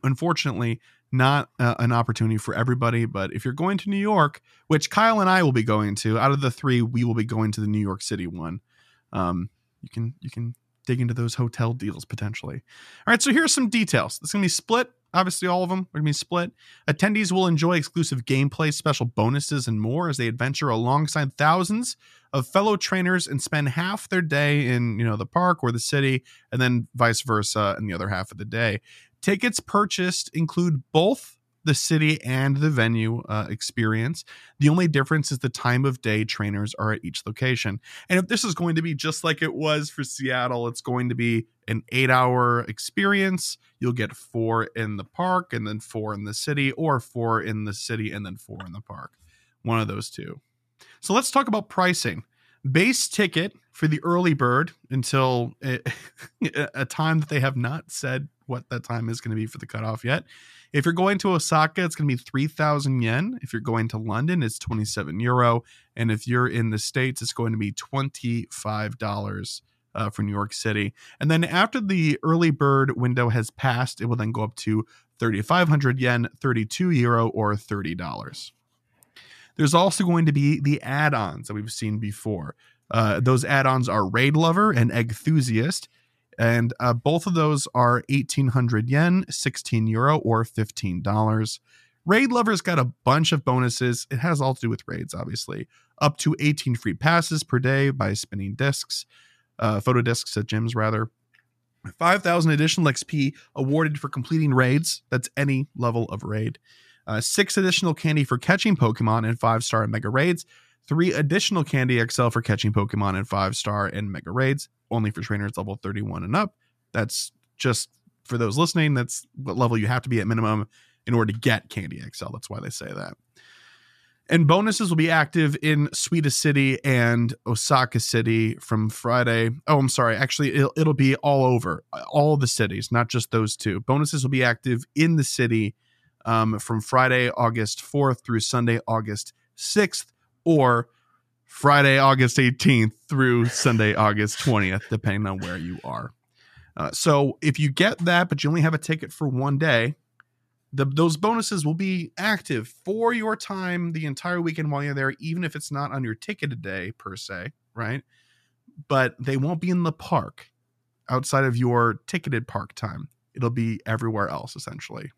unfortunately, not uh, an opportunity for everybody. But if you're going to New York, which Kyle and I will be going to, out of the three, we will be going to the New York City one. Um, you can you can dig into those hotel deals potentially. All right, so here are some details. It's gonna be split. Obviously, all of them are gonna be split. Attendees will enjoy exclusive gameplay, special bonuses, and more as they adventure alongside thousands of fellow trainers and spend half their day in you know the park or the city, and then vice versa in the other half of the day. Tickets purchased include both the city and the venue uh, experience. The only difference is the time of day trainers are at each location. And if this is going to be just like it was for Seattle, it's going to be an eight hour experience. You'll get four in the park and then four in the city, or four in the city and then four in the park. One of those two. So let's talk about pricing. Base ticket for the early bird until [LAUGHS] a, a time that they have not said what that time is going to be for the cutoff yet. If you're going to Osaka, it's going to be 3,000 yen. If you're going to London, it's 27 euro. And if you're in the States, it's going to be $25 uh, for New York City. And then after the early bird window has passed, it will then go up to 3,500 yen, 32 euro, or $30. There's also going to be the add ons that we've seen before. Uh, those add ons are Raid Lover and Enthusiast. And uh, both of those are 1800 yen, 16 euro, or $15. Raid Lover's got a bunch of bonuses. It has all to do with raids, obviously. Up to 18 free passes per day by spinning discs, uh, photo discs at gyms, rather. 5,000 additional XP awarded for completing raids. That's any level of raid. Uh, six additional candy for catching Pokemon and five star and mega raids. Three additional candy XL for catching Pokemon and five star and mega raids, only for trainers level 31 and up. That's just for those listening, that's what level you have to be at minimum in order to get Candy XL. That's why they say that. And bonuses will be active in Suita City and Osaka City from Friday. Oh, I'm sorry. Actually, it'll, it'll be all over, all the cities, not just those two. Bonuses will be active in the city um, from Friday, August 4th through Sunday, August 6th, or Friday, August 18th through Sunday, August 20th, depending on where you are. Uh, so if you get that, but you only have a ticket for one day, the, those bonuses will be active for your time the entire weekend while you're there, even if it's not on your ticketed day per se, right? But they won't be in the park outside of your ticketed park time. It'll be everywhere else, essentially.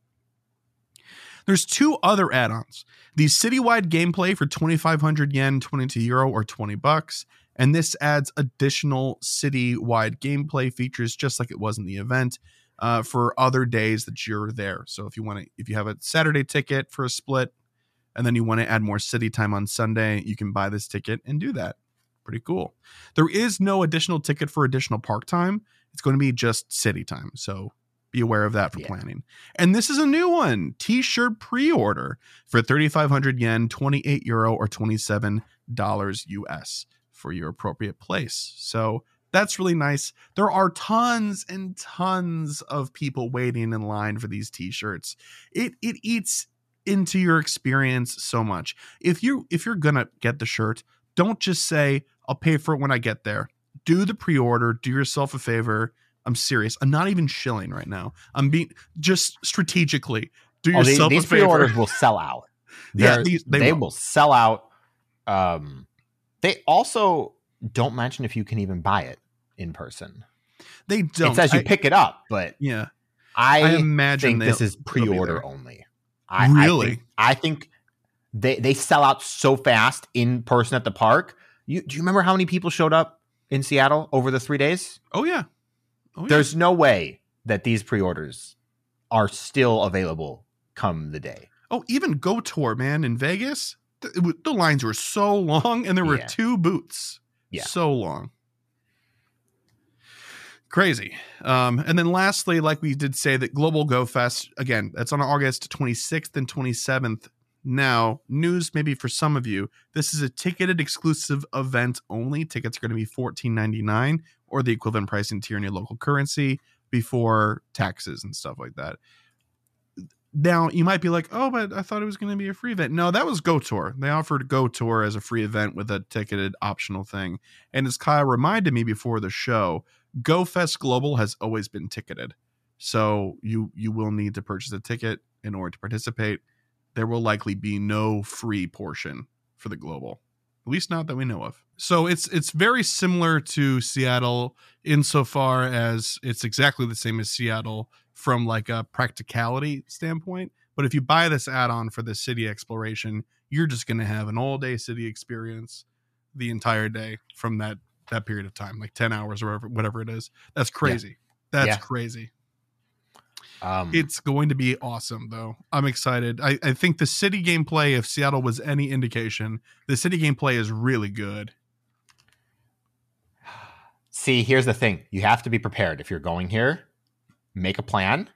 There's two other add-ons. The citywide gameplay for 2500 yen, 22 euro or 20 bucks, and this adds additional citywide gameplay features just like it was in the event uh, for other days that you're there. So if you want to if you have a Saturday ticket for a split and then you want to add more city time on Sunday, you can buy this ticket and do that. Pretty cool. There is no additional ticket for additional park time. It's going to be just city time. So Be aware of that for Yeah. planning. And this is a new one t-shirt pre-order for 3500 yen 28 euro or 27 dollars us for your appropriate place. So that's really nice. There are tons and tons of people waiting in line for these t-shirts. It it eats into your experience so much. If you if you're gonna get the shirt don't just say i'll pay for it when i get there. Do the pre-order do yourself a favor i'm serious i'm not even shilling right now i'm being just strategically do Oh, yourself these a favor pre-orders will sell out. [LAUGHS] Yeah, They're- these- they they, will. will. sell out. Um, they also don't mention if you can even buy it in person. they don't it says you I- pick it up, but yeah I, I imagine think this is pre-order only. I, Really? I think, I think they they sell out so fast in person at the park. You do you remember how many people showed up in Seattle over the three days? oh yeah oh, yeah. There's no way that these pre-orders are still available come the day. Oh, even Go Tour, man, in Vegas, th- it w- the lines were so long, and there were Yeah. two boots. Yeah. so long. Crazy. Um, and then lastly, like we did say, that Global Go Fest again, that's on August 26th and 27th. Now, news maybe for some of you, this is a ticketed exclusive event only. Tickets are going to be $14.99 or the equivalent pricing tier in your local currency before taxes and stuff like that. Now you might be like, oh, but I thought it was going to be a free event. No, that was Go Tour. They offered Go Tour as a free event with a ticketed optional thing. And as Kyle reminded me before the show, GoFest Global has always been ticketed, so you you will need to purchase a ticket in order to participate. There will likely be no free portion for the global, at least not that we know of. So it's it's very similar to Seattle insofar as it's exactly the same as Seattle from like a practicality standpoint. But if you buy this add-on for the city exploration, you're just going to have an all-day city experience the entire day from that that period of time, like 10 hours or whatever, whatever it is. That's crazy. That's Yeah. crazy. Um, It's going to be awesome, though. I'm excited. I, I think the city gameplay, if Seattle was any indication, the city gameplay is really good. See, here's the thing. You have to be prepared if you're going here. Make a plan.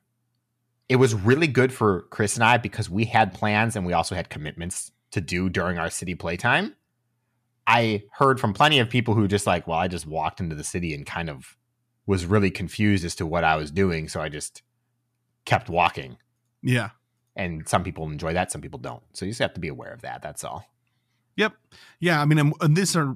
It was really good for Chris and I because we had plans and we also had commitments to do during our city playtime. I heard from plenty of people who just like, well, I just walked into the city and kind of was really confused as to what I was doing, so I just kept walking. Yeah. And some people enjoy that, some people don't. So you just have to be aware of that. That's all. Yep. Yeah. I mean, and- and these are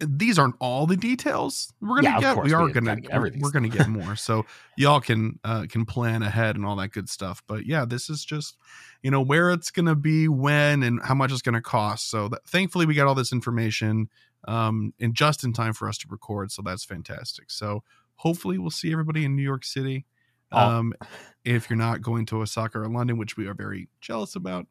these aren't all the details we're gonna of get. course, We are we gonna get we're, we're gonna get more. So [LAUGHS] y'all can uh, can plan ahead and all that good stuff. But yeah, this is just you know where it's gonna be, when, and how much it's gonna cost. So that, thankfully, we got all this information um, in just in time for us to record. So that's fantastic. So hopefully, we'll see everybody in New York City. Oh. Um, if you're not going to Osaka or London, which we are very jealous about.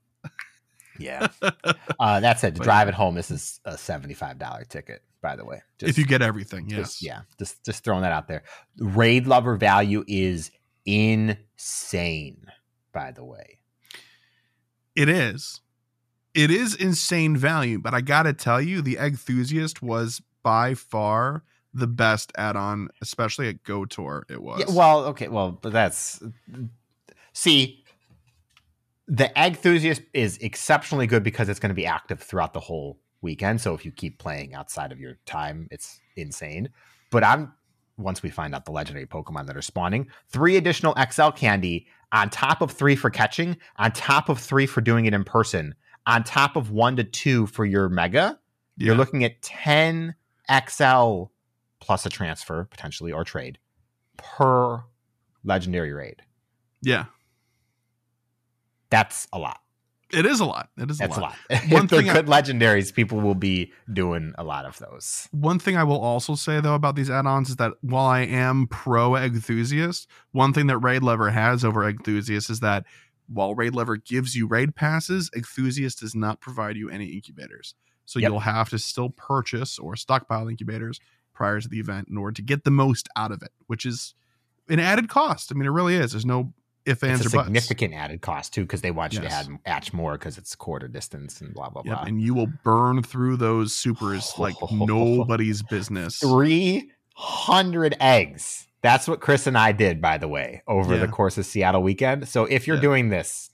Yeah. [LAUGHS] uh, that said, to But drive it home, this is a seventy-five dollar ticket, by the way. if you get everything, yes. Just, yeah, just just throwing that out there. Raid lover value is insane. By the way, It is. It is insane value, but I gotta tell you, the Enthusiast was by far the best add-on, especially at Go Tour. It was. yeah. Well, okay, well, but that's see, the egg enthusiast is exceptionally good because it's going to be active throughout the whole weekend. So if you keep playing outside of your time, it's insane. But I'm once we find out the legendary Pokemon that are spawning, three additional XL candy on top of three for catching, on top of three for doing it in person, on top of one to two for your mega. You're looking at 10 XL plus a transfer potentially or trade per legendary raid. yeah, That's a lot. it is a lot. It is a That's a lot. lot. [LAUGHS] One if they're thing I- good legendaries, people will be doing a lot of those. One thing I will also say though about these add-ons is that while I am pro Enthusiast, one thing that Raid Lover has over Enthusiast is that while Raid Lover gives you raid passes, Enthusiast does not provide you any incubators. So Yep. you'll have to still purchase or stockpile incubators prior to the event in order to get the most out of it, which is an added cost. I mean, it really is. There's no if, ands, It's a or buts. significant added cost too, because they want you Yes. to add atch more because it's quarter distance and blah blah Yep, blah. and you will burn through those supers like [LAUGHS] nobody's business. Three hundred eggs That's what Chris and I did, by the way, over the course of Seattle weekend. So if you're Yeah. doing this,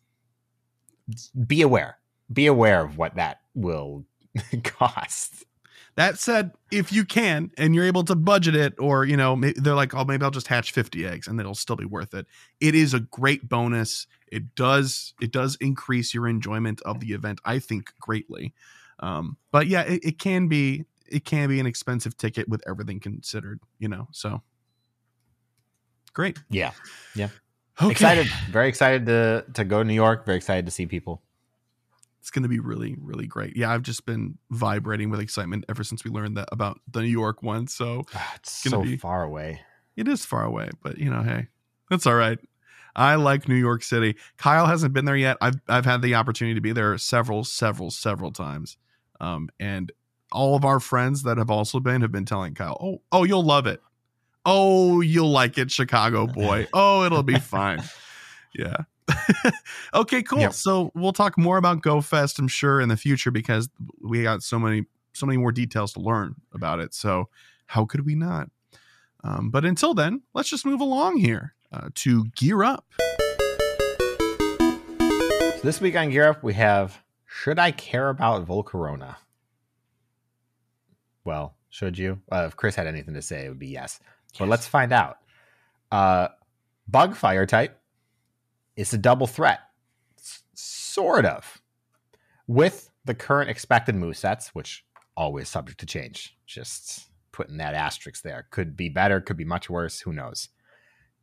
be aware. Be aware of what that will [LAUGHS] cost. That said, if you can and you're able to budget it, or you know, they're like, oh, maybe I'll just hatch 50 eggs and it'll still be worth it. It is a great bonus. It does it does increase your enjoyment of the event, I think, greatly. Um, but yeah, it, it can be it can be an expensive ticket with everything considered, you know. So great. Yeah. Okay. Excited. Very excited to to go to New York. Very excited to see people. It's going to be really, really great. Yeah, I've just been vibrating with excitement ever since we learned that about the New York one. So Ah, It's gonna so be- far away. It is far away, but you know, hey, that's all right. I like New York City. Kyle hasn't been there yet. I've I've had the opportunity to be there several, several, several times. Um, and all of our friends that have also been have been telling Kyle, "Oh, oh, you'll love it. Oh, you'll like it, Chicago boy. [LAUGHS] Oh, it'll be fine." [LAUGHS] yeah. [LAUGHS] okay, cool. Yep. So we'll talk more about GoFest, I'm sure, in the future because we got so many, so many more details to learn about it. So how could we not? Um, but until then, let's just move along here uh, to gear up. So this week on Gear Up, we have Should I Care About Volcarona? Well, should you? Uh, if Chris had anything to say, it would be yes. But let's find out. Uh, bug fire type is a double threat. S- sort of. With the current expected move sets, which always subject to change. Just putting that asterisk there. Could be better, could be much worse. Who knows?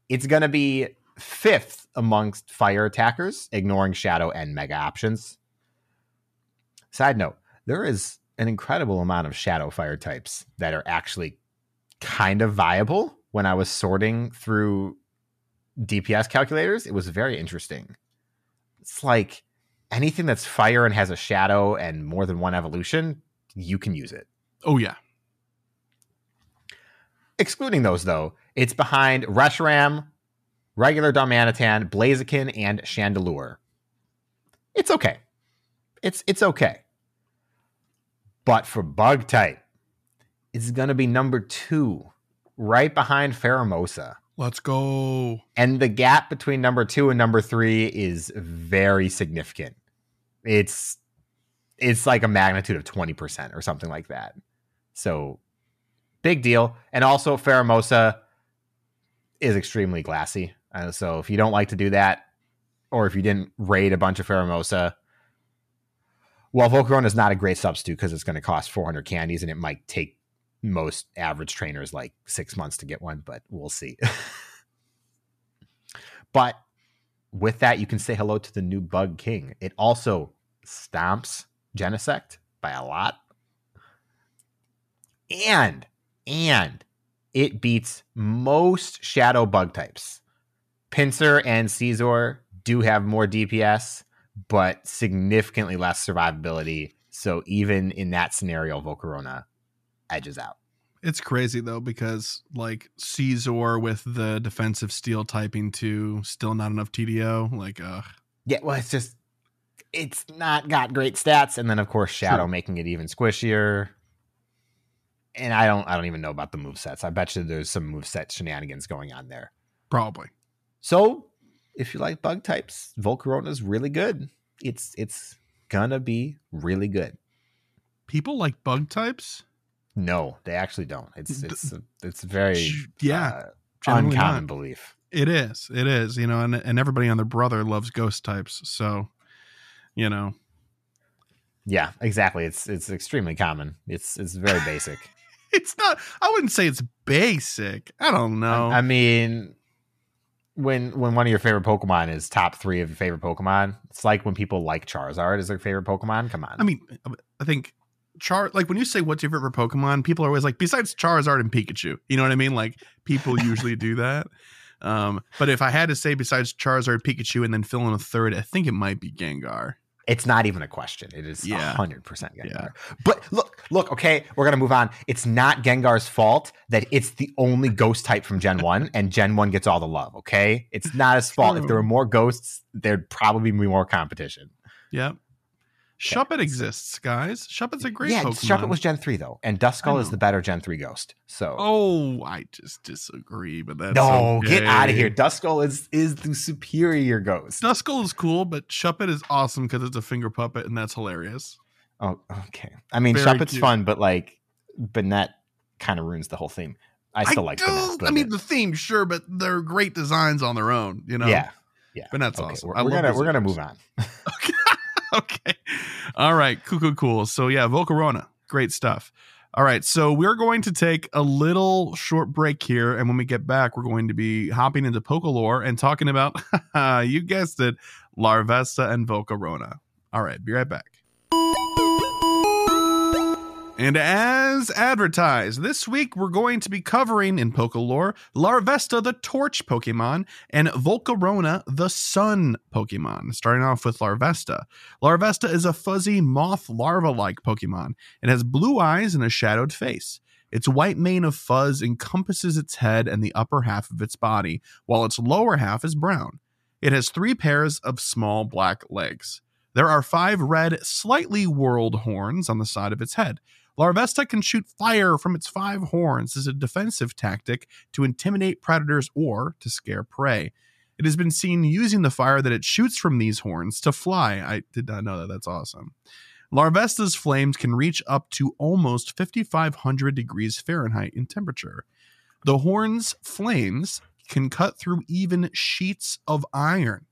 It's going to be fifth amongst fire attackers, ignoring shadow and mega options. Side note, there is an incredible amount of shadow fire types that are actually kind of viable. When I was sorting through DPS calculators, it was very interesting. It's like anything that's fire and has a shadow and more than one evolution, you can use it. Oh yeah, Excluding those, though, it's behind Reshiram, regular Darmanitan, Blaziken, and Chandelure. It's okay. It's it's okay. But for bug type, it's gonna be number two, right behind Pheromosa. Let's go. And the gap between number two and number three is very significant. It's it's like a magnitude of 20% or something like that. So big deal. And also Pheromosa is extremely glassy. Uh, so if you don't like to do that, or if you didn't raid a bunch of Pheromosa, well, Volcarona is not a great substitute because it's going to cost 400 candies and it might take most average trainers like six months to get one, but we'll see. [LAUGHS] but with that, you can say hello to the new Bug King. It also stomps Genesect by a lot. And, and it beats most shadow bug types. Pinsir and Scizor do have more DPS, but significantly less survivability. So even in that scenario, Volcarona edges out. It's crazy though because like Scizor with the defensive steel typing too, still not enough TDO. Like, uh, Yeah, well, it's just it's not got great stats, and then of course Shadow making it even squishier. And I don't, I don't even know about the move sets. I bet you there's some move set shenanigans going on there. probably. So, if you like bug types, Volcarona is really good. It's it's gonna be really good. People like bug types. No, they actually don't. It's it's it's very yeah, uh, uncommon not. belief. It is. It is. You know, and and everybody on their brother loves ghost types. So, you know, Yeah, exactly. It's it's extremely common. It's it's very basic. [LAUGHS] it's not. I wouldn't say it's basic. I don't know. I, I mean, when when one of your favorite Pokemon is top three of your favorite Pokemon, it's like when people like Charizard as their favorite Pokemon. Come on. I mean, I think Char like when you say what's your favorite Pokemon, people are always like besides Charizard and Pikachu. You know what I mean? Like people [LAUGHS] usually do that. Um, but if I had to say besides Charizard, Pikachu, and then fill in a third, I think it might be Gengar. it's not even a question. It is Yeah. hundred percent Gengar. Yeah. But look, look. Okay, we're gonna move on. It's not Gengar's fault that it's the only Ghost type from Gen One, [LAUGHS] and Gen One gets all the love. Okay, it's not his fault. If there were more ghosts, there'd probably be more competition. Yep. Shuppet exists, guys. Shuppet's a great yeah, Pokemon. Shuppet was Gen 3 though, and Duskull is the better Gen 3 ghost. So Oh, I just disagree, but that's no, get out of here. Duskull is is the superior ghost. Duskull is cool, but Shuppet is awesome because it's a finger puppet, and that's hilarious. Oh, okay. I mean, Very Shuppet's cute. fun, but like Banette kind of ruins the whole theme. I still like do- Banette. I mean, the theme, sure, but they're great designs on their own. You know, yeah, yeah. but that's Okay, awesome. we're, we're gonna we're gonna move on. [LAUGHS] okay. [LAUGHS] okay. All right. Cool, cool, cool. So yeah, Volcarona. Great stuff. All right. So we're going to take a little short break here. And when we get back, we're going to be hopping into Pokalore and talking about, [LAUGHS] you guessed it, Larvesta and Volcarona. All right. Be right back. And as advertised, this week we're going to be covering in Pokalore Larvesta the Torch Pokemon and Volcarona the Sun Pokemon. Starting off with Larvesta. Larvesta is a fuzzy moth larva like Pokemon. It has blue eyes and a shadowed face. Its white mane of fuzz encompasses its head and the upper half of its body, while its lower half is brown. It has three pairs of small black legs. There are five red, slightly whorled horns on the side of its head. Larvesta can shoot fire from its five horns as a defensive tactic to intimidate predators or to scare prey. It has been seen using the fire that it shoots from these horns to fly. I did not know that. That's awesome. Larvesta's flames can reach up to almost 5,500 degrees Fahrenheit in temperature. The horn's flames can cut through even sheets of iron.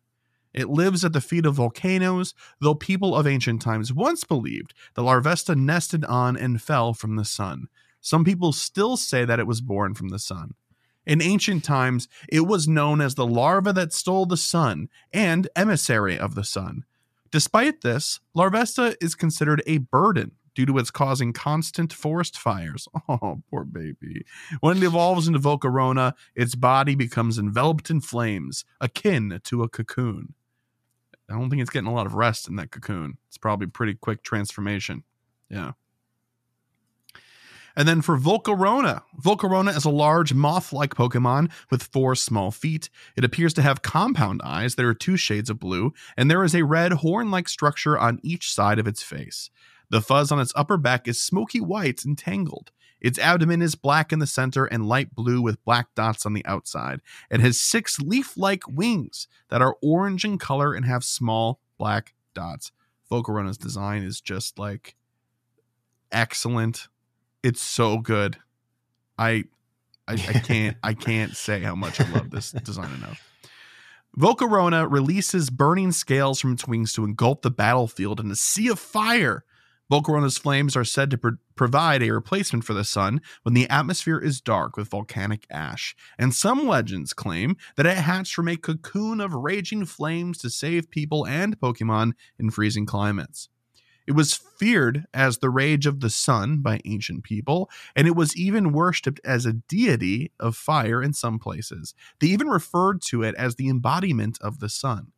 It lives at the feet of volcanoes, though people of ancient times once believed that Larvesta nested on and fell from the sun. Some people still say that it was born from the sun. In ancient times, it was known as the larva that stole the sun and emissary of the sun. Despite this, Larvesta is considered a burden due to its causing constant forest fires. [LAUGHS] Oh, poor baby. When it evolves into Volcarona, its body becomes enveloped in flames, akin to a cocoon. I don't think it's getting a lot of rest in that cocoon. It's probably pretty quick transformation. Yeah. And then for Volcarona, Volcarona is a large moth like Pokemon with four small feet. It appears to have compound eyes that are two shades of blue, and there is a red horn like structure on each side of its face. The fuzz on its upper back is smoky white and tangled. Its abdomen is black in the center and light blue with black dots on the outside. It has six leaf like wings that are orange in color and have small black dots. Volcarona's design is just like excellent. It's so good. I I, I can't I can't say how much I love this design enough. Volcarona releases burning scales from its wings to engulf the battlefield in a sea of fire. Volcarona's flames are said to pro- provide a replacement for the sun when the atmosphere is dark with volcanic ash, and some legends claim that it hatched from a cocoon of raging flames to save people and Pokemon in freezing climates. It was feared as the rage of the sun by ancient people, and it was even worshipped as a deity of fire in some places. They even referred to it as the embodiment of the sun.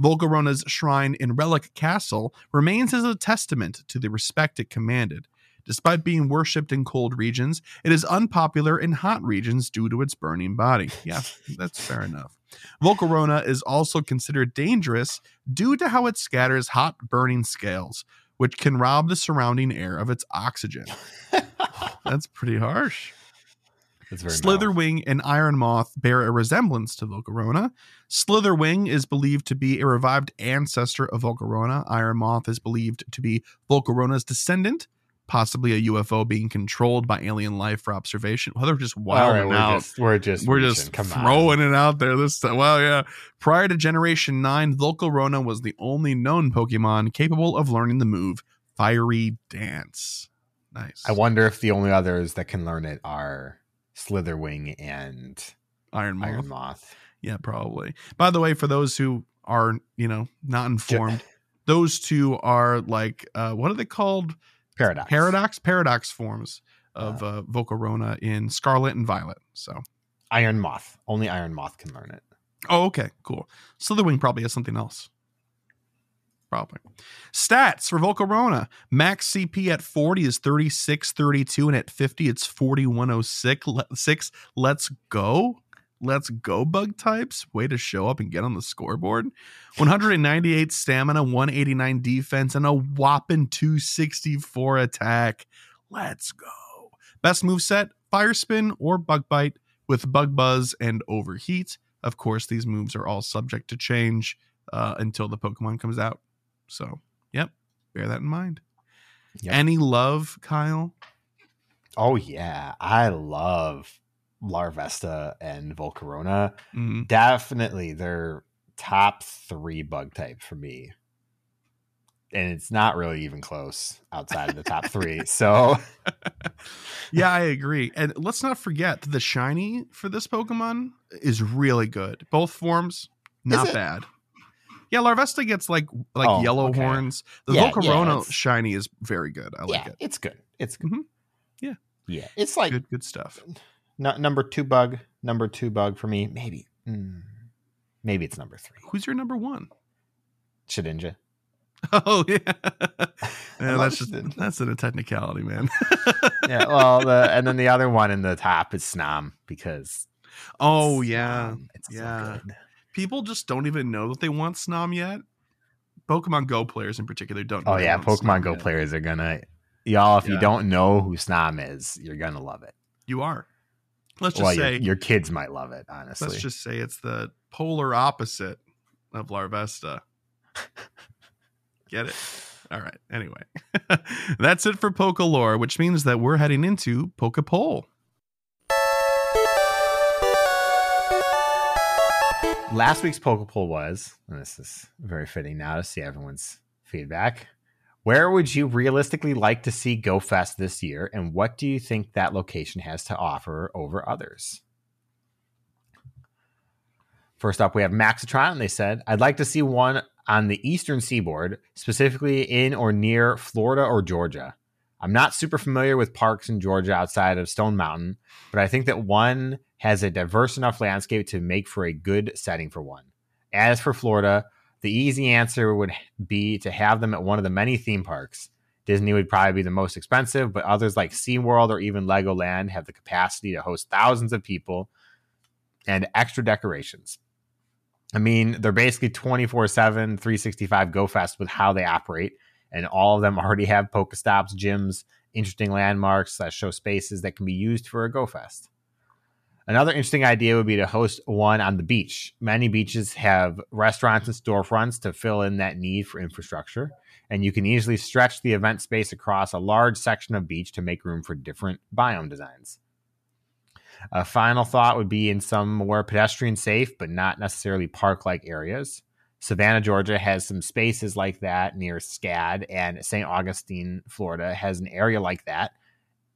Volcarona's shrine in Relic Castle remains as a testament to the respect it commanded. Despite being worshipped in cold regions, it is unpopular in hot regions due to its burning body. Yeah, [LAUGHS] that's fair enough. Volcarona is also considered dangerous due to how it scatters hot burning scales, which can rob the surrounding air of its oxygen. [LAUGHS] That's pretty harsh. Slitherwing and Iron Moth bear a resemblance to Volcarona. Slitherwing is believed to be a revived ancestor of Volcarona. Iron Moth is believed to be Volcarona's descendant, possibly a UFO being controlled by alien life for observation. Well, they're just wilding right, we're out. just we're just We're just Come on. throwing it out there this time. Well, yeah. Prior to Generation 9, Volcarona was the only known Pokemon capable of learning the move Fiery Dance. Nice. I wonder if the only others that can learn it are Slitherwing and Iron Moth. Iron Moth. Yeah, probably. By the way, for those who are, you know, not informed, those two are like uh what are they called? Paradox. Paradox? Paradox forms of uh Volcarona in Scarlet and Violet. So Iron Moth. Only Iron Moth can learn it. Oh, okay, cool. Slitherwing probably has something else. Probably. Stats for Volcarona. Max CP at 40 is 3632, and at 50 it's 4106. Le- six. Let's go. Let's go, bug types. Way to show up and get on the scoreboard. 198 stamina, 189 defense, and a whopping 264 attack. Let's go. Best move set Fire Spin or Bug Bite with Bug Buzz and Overheat. Of course, these moves are all subject to change uh, until the Pokemon comes out. So, yep, bear that in mind. Yep. Any love, Kyle? Oh yeah, I love Larvesta and Volcarona. Mm, Definitely they're top three bug types for me. And it's not really even close outside of the top three. [LAUGHS] So yeah, I agree. And let's not forget the shiny for this Pokemon is really good. Both forms, not bad. Yeah, Larvesta gets like like Oh, yellow okay. horns. The Yeah, yeah, Volcarona it's- shiny is very good. I like yeah, it. it's good. It's good. Mhm. Yeah. Yeah. It's like Good, good stuff. Nu- number two bug. Number two bug for me. Maybe. mm, maybe it's number three. Who's your number one? Shedinja. [LAUGHS] Oh yeah, [LAUGHS] yeah that's just Shedinja. that's in a technicality, man. [LAUGHS] yeah. Well, the, and then the other one in the top is Snom because. oh yeah, so yeah. good. people just don't even know that they want Snom yet. Pokemon Go players in particular don't. know Oh yeah, Pokemon Snom Go yet. players are gonna y'all. If Yeah. you don't know who Snom is, you're gonna love it. You are. Let's just well, say your, your kids might love it. Honestly, let's just say it's the polar opposite of Larvesta. Get it? All right. Anyway, [LAUGHS] that's it for Pokalore, which means that we're heading into Poke Poll. last week's Poke Poll was, and this is very fitting now to see everyone's feedback. Where would you realistically like to see Go Fest this year, and what do you think that location has to offer over others? First up, we have Maxitron, they said, I'd like to see one on the eastern seaboard, specifically in or near Florida or Georgia. I'm not super familiar with parks in Georgia outside of Stone Mountain, but I think that one has a diverse enough landscape to make for a good setting for one. As for Florida, the easy answer would be to have them at one of the many theme parks. Disney would probably be the most expensive, but others like SeaWorld or even Legoland have the capacity to host thousands of people and extra decorations. I mean, they're basically 24 7, 365 Go Fest with how they operate, and all of them [LAUGHS] already have Pokestops, gyms, interesting landmarks that show spaces that can be used for a Go Fest. Another interesting idea would be to host one on the beach. Many beaches have restaurants and storefronts to fill in that need for infrastructure, and you can easily stretch the event space across a large section of beach to make room for different biome designs. A final thought would be in some more pedestrian safe, but not necessarily park like areas. Savannah, Georgia has some spaces like that near SCAD, and St. Augustine, Florida has an area like that.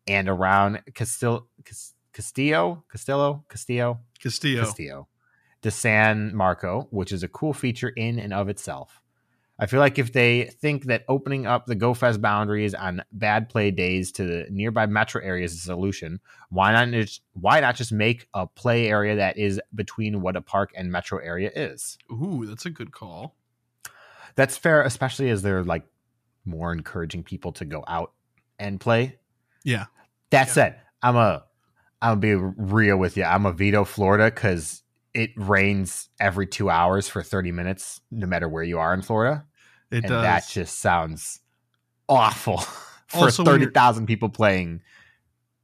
And around Castil- Cas- Castillo, Castillo, Castillo, Castillo. Castillo de San Marco, which is a cool feature in and of itself. I feel like if they think that opening up the GoFest boundaries on bad play days to the nearby metro areas is a solution, why not just, why not just make a play area that is between what a park and metro area is? Ooh, that's a good call. That's fair, especially as they're like more encouraging people to go out and play. Yeah. That Yeah. said, I'm a Gonna be real with you. I'm a veto Florida because it rains every two hours for 30 minutes, no matter where you are in Florida. It and does. that just sounds awful [LAUGHS] for Also, when you're- 30,000 people playing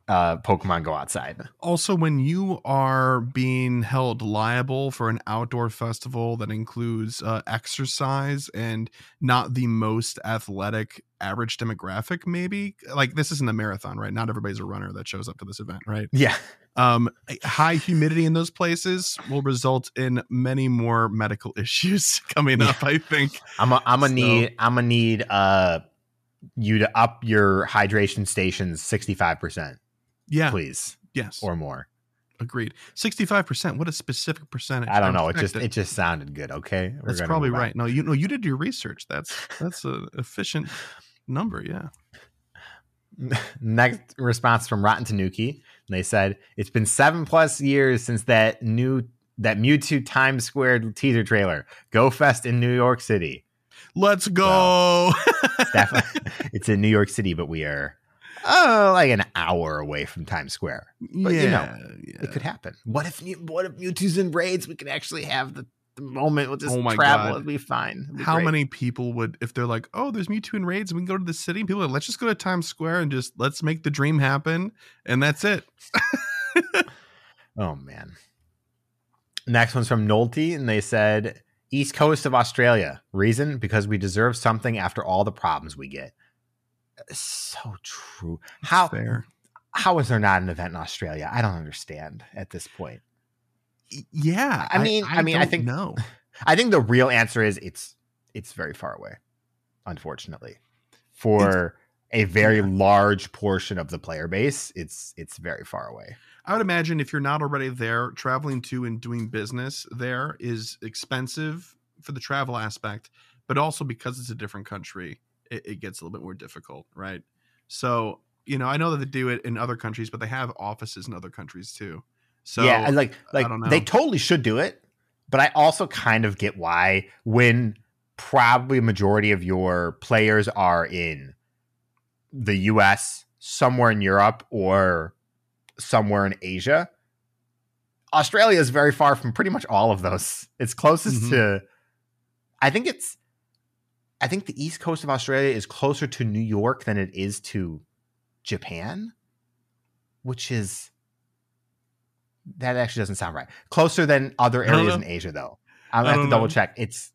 uh, Pokemon Go outside. also, when you are being held liable for an outdoor festival that includes uh, exercise and not the most athletic average demographic, maybe like this isn't a marathon, right? Not everybody's a runner that shows up to this event, right? Yeah. Um, high humidity in those places will result in many more medical [LAUGHS] issues coming Yeah. up. I think. I'm a, I'm gonna So- need I'm gonna need uh you to up your hydration stations 65%, Yeah. please, Yes. or more. agreed. Sixty-five percent. What a specific percentage. I don't know. It just it just sounded good. Okay, We're That's probably right. No, you know, you did your research. That's that's a [LAUGHS] efficient number. Yeah. Next response from Rotten Tanuki. They said it's been seven plus years since that new that Mewtwo Times Square teaser trailer. Go Fest in New York City. Let's go. Definitely, [LAUGHS] [LAUGHS] it's in New York City, but we are uh, like an hour away from Times Square. But, yeah, you know, yeah. It could happen. What if what if Mewtwo's in raids? We could actually have the, the moment. We'll just Oh my travel. God. It'll be fine. It'll be How great. many people would, if they're like, oh, there's Mewtwo in raids we can go to the city, people are like, let's just go to Times Square and just let's make the dream happen. And that's it. Oh man. Next one's from Nolte, and they said East Coast of Australia. Reason because we deserve something after all the problems we get. So true. How Fair. how is there not an event in Australia? I don't understand at this point. Yeah. I mean- I mean, I don't think- no. [LAUGHS] I think the real answer is it's it's very far away, unfortunately. For a very yeah. large portion of the player base, it's it's very far away. I would imagine if you're not already there, traveling to and doing business there is expensive for the travel aspect, but also because it's a different country, it, it gets a little bit more difficult, right? So, you know, I know that they do it in other countries, but they have offices in other countries too. So, yeah, and like I like they totally should do it, but I also kind of get why when probably a majority of your players are in the US, somewhere in Europe or somewhere in Asia. Australia is very far from pretty much all of those. It's closest Mhm. to I think it's I think the east coast of Australia is closer to New York than it is to Japan, which is that actually doesn't sound right. Closer than other areas in. Asia, though. I'm gonna have to double know. check. It's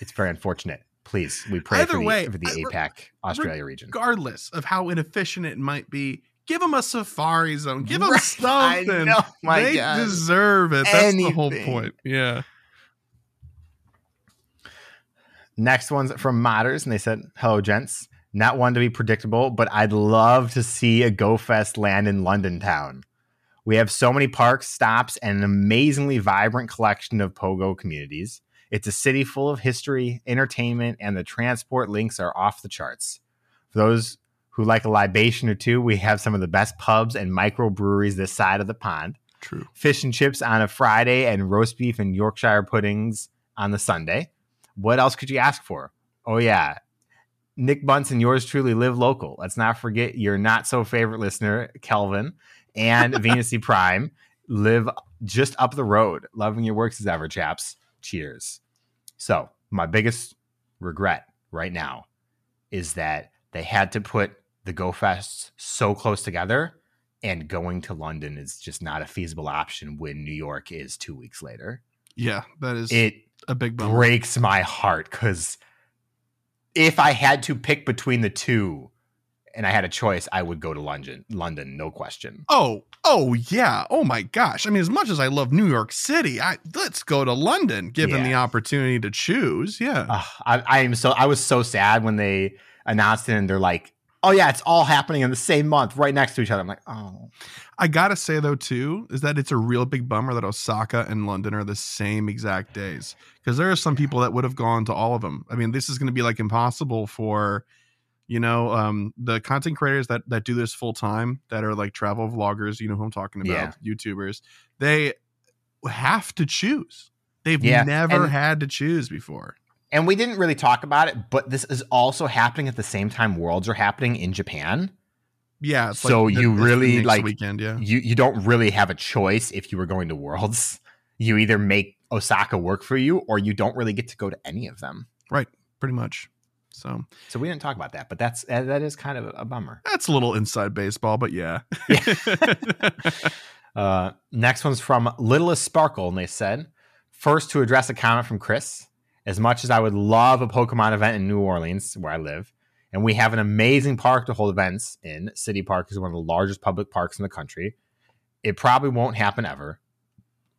it's very unfortunate. Please, we pray Either for the, way, for the APAC Australia region. regardless of how inefficient it might be, give them a safari zone. Give them [LAUGHS] Right, something. I know, they God. deserve it. That's the whole point. Yeah. Next one's from Modders, and they said, "Hello, gents. Not one to be predictable, but I'd love to see a Go Fest land in London town. We have so many parks, stops, and an amazingly vibrant collection of pogo communities. It's a city full of history, entertainment, and the transport links are off the charts. For those who like a libation or two, we have some of the best pubs and microbreweries this side of the pond True. fish and chips on a Friday and roast beef and Yorkshire puddings on the Sunday. What else could you ask for? Oh, yeah. Nick Bunce and yours truly live local. Let's not forget your not so favorite listener, Kelvin, and [LAUGHS] Venus C. Prime live just up the road. Loving your works as ever, chaps. Cheers. So, my biggest regret right now is that they had to put the Go Fests so close together and going to London is just not a feasible option when New York is two weeks later. Yeah, that is It a big bummer. breaks my heart because if I had to pick between the two and I had a choice, I would go to London. London, no question. Oh, oh yeah. Oh my gosh. I mean, as much as I love New York City, I let's go to London, given Yeah. the opportunity to choose. Yeah. Ugh, I, I am so I was so sad when they announced it and they're like, "Oh yeah, it's all happening in the same month, right next to each other." I'm like, "Oh, I gotta say though, too, is that it's a real big bummer that Osaka and London are the same exact days. Because there are some people that would have gone to all of them. I mean, this is gonna be like impossible for you know, um, the content creators that that do this full time, that are like travel vloggers, you know who I'm talking about, yeah. YouTubers, they have to choose. They've Yeah, never and- had to choose before. And we didn't really talk about it, but this is also happening at the same time worlds are happening in Japan. Yeah. It's So the- you the really, like, weekend. Yeah. You you don't really have a choice if you were going to worlds. [LAUGHS] You either make Osaka work for you or you don't really get to go to any of them. Right, pretty much. So So we didn't talk about that, but that's that is kind of a bummer. that's a little inside baseball, but yeah. [LAUGHS] Uh, next one's from Littlest Sparkle, and they said, first to address a comment from Chris. As much as I would love a Pokemon event in New Orleans, where I live, and we have an amazing park to hold events in, City Park is one of the largest public parks in the country. It probably won't happen ever.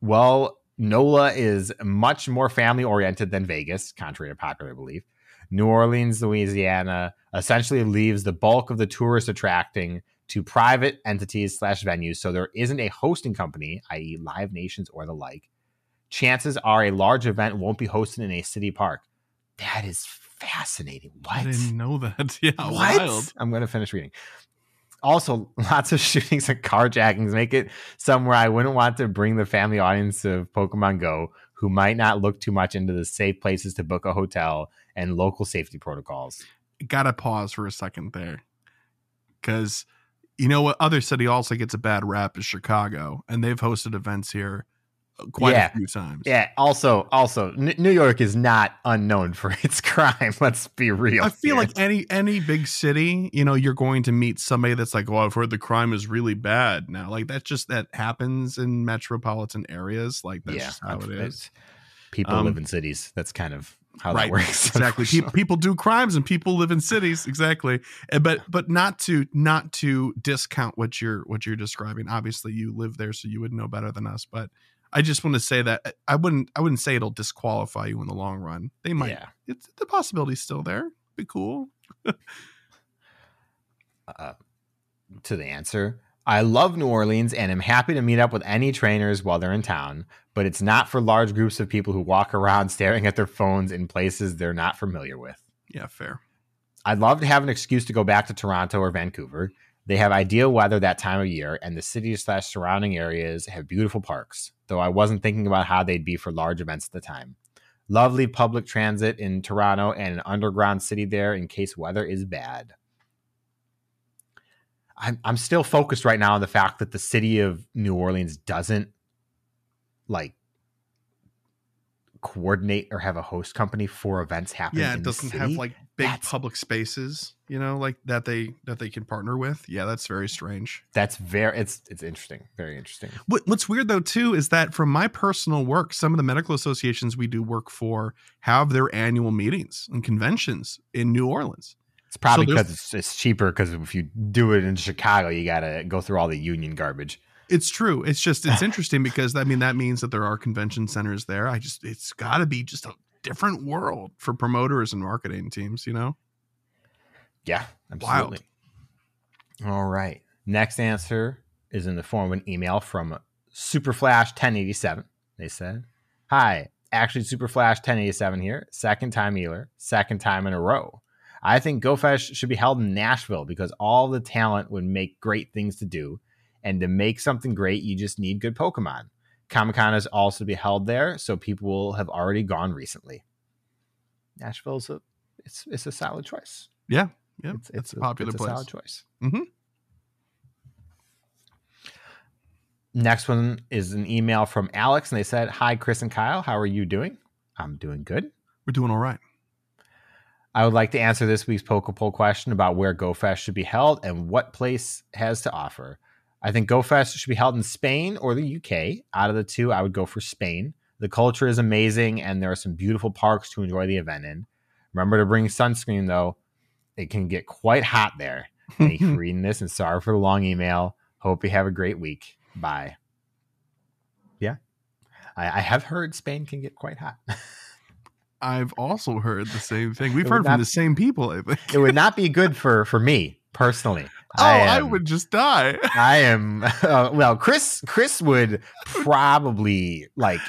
Well, NOLA is much more family oriented than Vegas, contrary to popular belief. New Orleans, Louisiana essentially leaves the bulk of the tourist attracting to private entities slash venues, so there isn't a hosting company, i.e., Live Nations or the like. Chances are a large event won't be hosted in a city park. That is fascinating. What? I didn't know that. [LAUGHS] Yeah. What? Wild. I'm going to finish reading. Also, [LAUGHS] lots of shootings and carjackings make it somewhere I wouldn't want to bring the family audience of Pokemon Go who might not look too much into the safe places to book a hotel and local safety protocols. Gotta pause for a second there. Because You know what other city also gets a bad rap is Chicago, and they've hosted events here quite Yeah. a few times. Yeah. Also, also, N- New York is not unknown for [LAUGHS] its crime. Let's be real. I feel here. like any any big city, you know, you're going to meet somebody that's like, "Oh, I've heard the crime is really bad now." Like that's just that happens in metropolitan areas. Like that's yeah, just how it it's- People Um, live in cities. That's kind of how right that works. exactly [LAUGHS] people, people do crimes and people live in cities exactly Eh, but but not to not to discount what you're what you're describing obviously you live there so you would know better than us but i just want to say that eh, i wouldn't i wouldn't say it'll disqualify you in the long run they might Yeah. it's the possibility's still there be cool [LAUGHS] uh, to the answer. I love New Orleans and am happy to meet up with any trainers while they're in town, but it's not for large groups of people who walk around [LAUGHS] staring at their phones in places they're not familiar with. yeah fair I'd love to have an excuse to go back to Toronto or Vancouver. They have ideal weather that time of year, and the city slash surrounding areas have beautiful parks, though I wasn't thinking about how they'd be for large events at the time. Lovely public transit in Toronto and an underground city there in case weather is bad. I'm, I'm still focused right now on the fact that the city of New Orleans doesn't like coordinate or have a host company for events happening. yeah it doesn't have like big That's- public spaces you know like that they that they can partner with yeah that's very strange That's very it's it's interesting, very interesting. What, what's weird though too is that from my personal work, some of the medical associations we do work for have their annual meetings and conventions in New Orleans. It's probably because it's, it's cheaper. Because if you do it in Chicago, you got to go through all the union garbage. It's true. It's just it's [LAUGHS] interesting because I mean that means that there are convention centers there. I just it's got to be just a different world for promoters and marketing teams. You know, Yeah, Wild. absolutely. All right. Next answer is in the form of an email from Superflash 1087. They said, "Hi, actually Superflash 1087 here. Second time Ealer, second time in a row. I think GoFest should be held in Nashville because all the talent would make great things to do, and to make something great, you just need good Pokemon. Comic Con is also to be held there, so people will have already gone recently. Nashville's a it's it's a solid choice. yeah, yeah, it's, a popular it's place. solid choice. Mhm. Next one is an email from Alex, and they said, "Hi, Chris and Kyle. How are you doing? I'm doing good. We're doing all right. I would like to answer this week's Poke Poll question about where GoFest should be held and what place has to offer. I think GoFest should be held in Spain or the UK. Out of the two, I would go for Spain. The culture is amazing, and there are some beautiful parks to enjoy the event in. Remember to bring sunscreen, though. It can get quite hot there. Thank [LAUGHS] you for reading this, and sorry for the long email. Hope you have a great week. Bye. Yeah, I, I have heard Spain can get quite hot. [LAUGHS] I've also heard the same thing. We've heard from not- the same people. I think. it would not be [LAUGHS] good for for me personally. Oh, I, am- would just die. I am [LAUGHS] uh, well. Chris Chris would probably like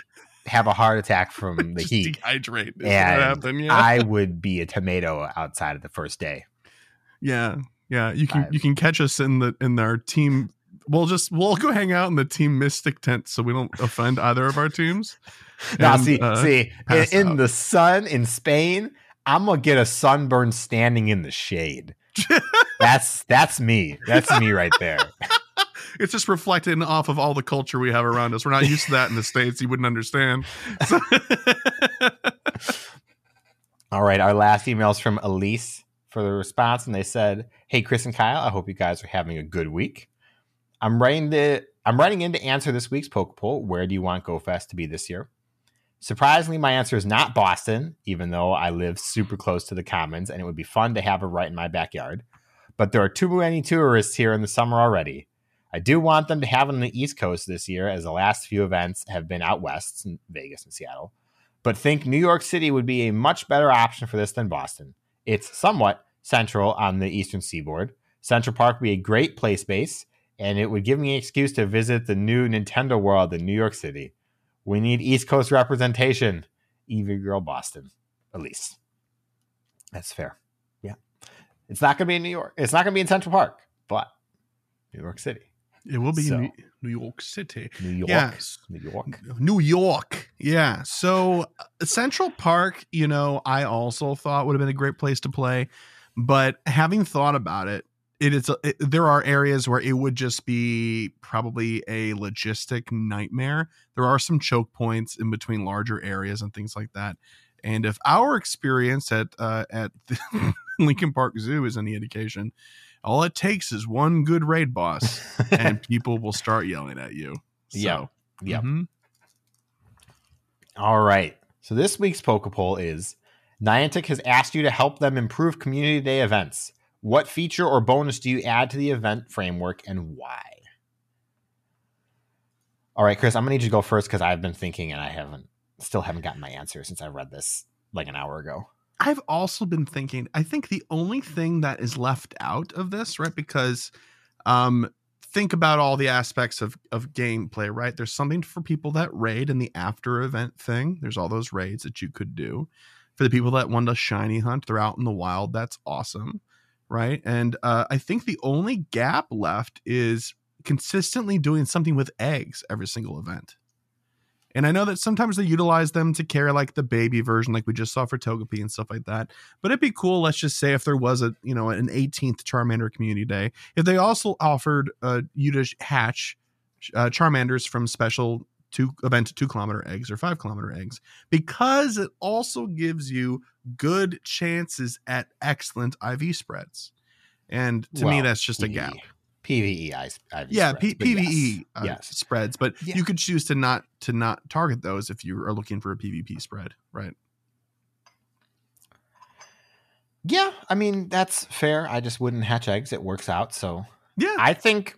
have a heart attack from [LAUGHS] the just heat. dehydrate. And yeah. I [LAUGHS] would be a tomato outside of the first day. Yeah, yeah. You can Five. you can catch us in the in our team. We'll just we'll go hang out in the team Mystic tent so we don't offend either of our teams. Now, see, uh, see, in, in the sun in Spain, I'm gonna get a sunburn standing in the shade. [LAUGHS] That's that's me. That's me right there. [LAUGHS] it's just reflecting off of all the culture we have around us. We're not used to that in the states. You wouldn't understand. So- [LAUGHS] All right, our last email is from Elise for the response, and they said, "Hey, Chris and Kyle, I hope you guys are having a good week. I'm writing to I'm writing in to answer this week's poke poll. Where do you want GoFest to be this year? Surprisingly, my answer is not Boston, even though I live super close to the Commons, and it would be fun to have it right in my backyard. But there are too many tourists here in the summer already. I do want them to have it on the East Coast this year, as the last few events have been out west, in Vegas and Seattle but think New York City would be a much better option for this than Boston. It's somewhat central on the eastern seaboard. Central Park would be a great play space, and it would give me an excuse to visit the new Nintendo World in New York City. We need East Coast representation. Evie Girl Boston, at least. That's fair. Yeah. It's not going to be in New York. It's not going to be in Central Park, but New York City. it will be So. in New, York City. New York. Yes. New York. New York. Yeah. So uh, Central Park, you know, I also thought would have been a great place to play. But having thought about it, it is it, there are areas where it would just be probably a logistic nightmare there are some choke points in between larger areas and things like that and if our experience at uh, at [LAUGHS] lincoln park zoo is any indication all it takes is one good raid boss and [LAUGHS] people will start yelling at you so, Yeah. Yep. mhm. All right. So this week's Poke Poll is Niantic has asked you to help them improve community day events. What feature or bonus do you add to the event framework and why? All right, Chris, I'm gonna need you to go first because I've been thinking and I haven't still haven't gotten my answer since I read this like an hour ago. I've also been thinking, I think the only thing that is left out of this, right? Because um think about all the aspects of of gameplay, right? There's something for people that raid in the after event thing. There's all those raids that you could do. For the people that want to shiny hunt, they're out in the wild. That's awesome. Right. And uh, I think the only gap left is consistently doing something with eggs every single event. And I know that sometimes they utilize them to carry like the baby version, like we just saw for Togepi and stuff like that. But it'd be cool. Let's just say if there was a you know an 18th Charmander Community Day, if they also offered uh, you to hatch uh, Charmanders from special two event two kilometer eggs or five kilometer eggs, because it also gives you good chances at excellent IV spreads. And to me, that's just a gap. PVE, IV Yeah, spreads, P- but yes. PVE uh, Yes. spreads, but Yeah. you could choose to not to not target those if you are looking for a PvP spread, right? Yeah, I mean that's fair. I just wouldn't hatch eggs. It works out. So Yeah, I think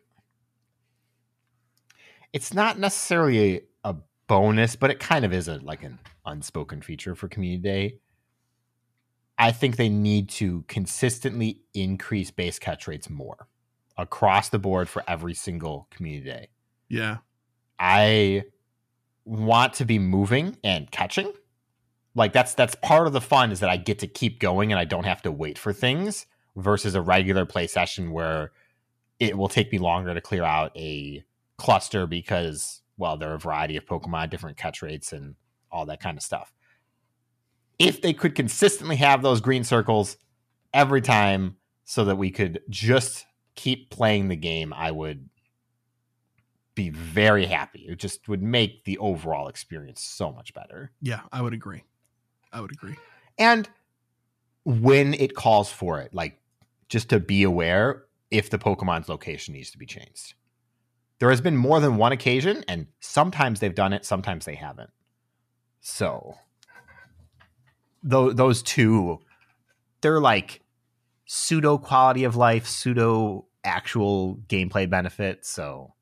it's not necessarily a, a bonus, but it kind of is a like an unspoken feature for Community Day. I think they need to consistently increase base catch rates more across the board for every single community day. yeah, I want to be moving and catching. Like that's that's part of the fun is that I get to keep going and I don't have to wait for things versus a regular play session where it will take me longer to clear out a cluster because well there are a variety of Pokemon, different catch rates and all that kind of stuff. If they could consistently have those green circles every time so that we could just keep playing the game, I would be very happy. It just would make the overall experience so much better. yeah. I would agree. I would agree. And when it calls for it, like just to be aware if the Pokemon's location needs to be changed. There has been more than one occasion, and sometimes they've done it, sometimes they haven't. So, tho- those two, they're like pseudo quality of life, pseudo actual gameplay benefit. So,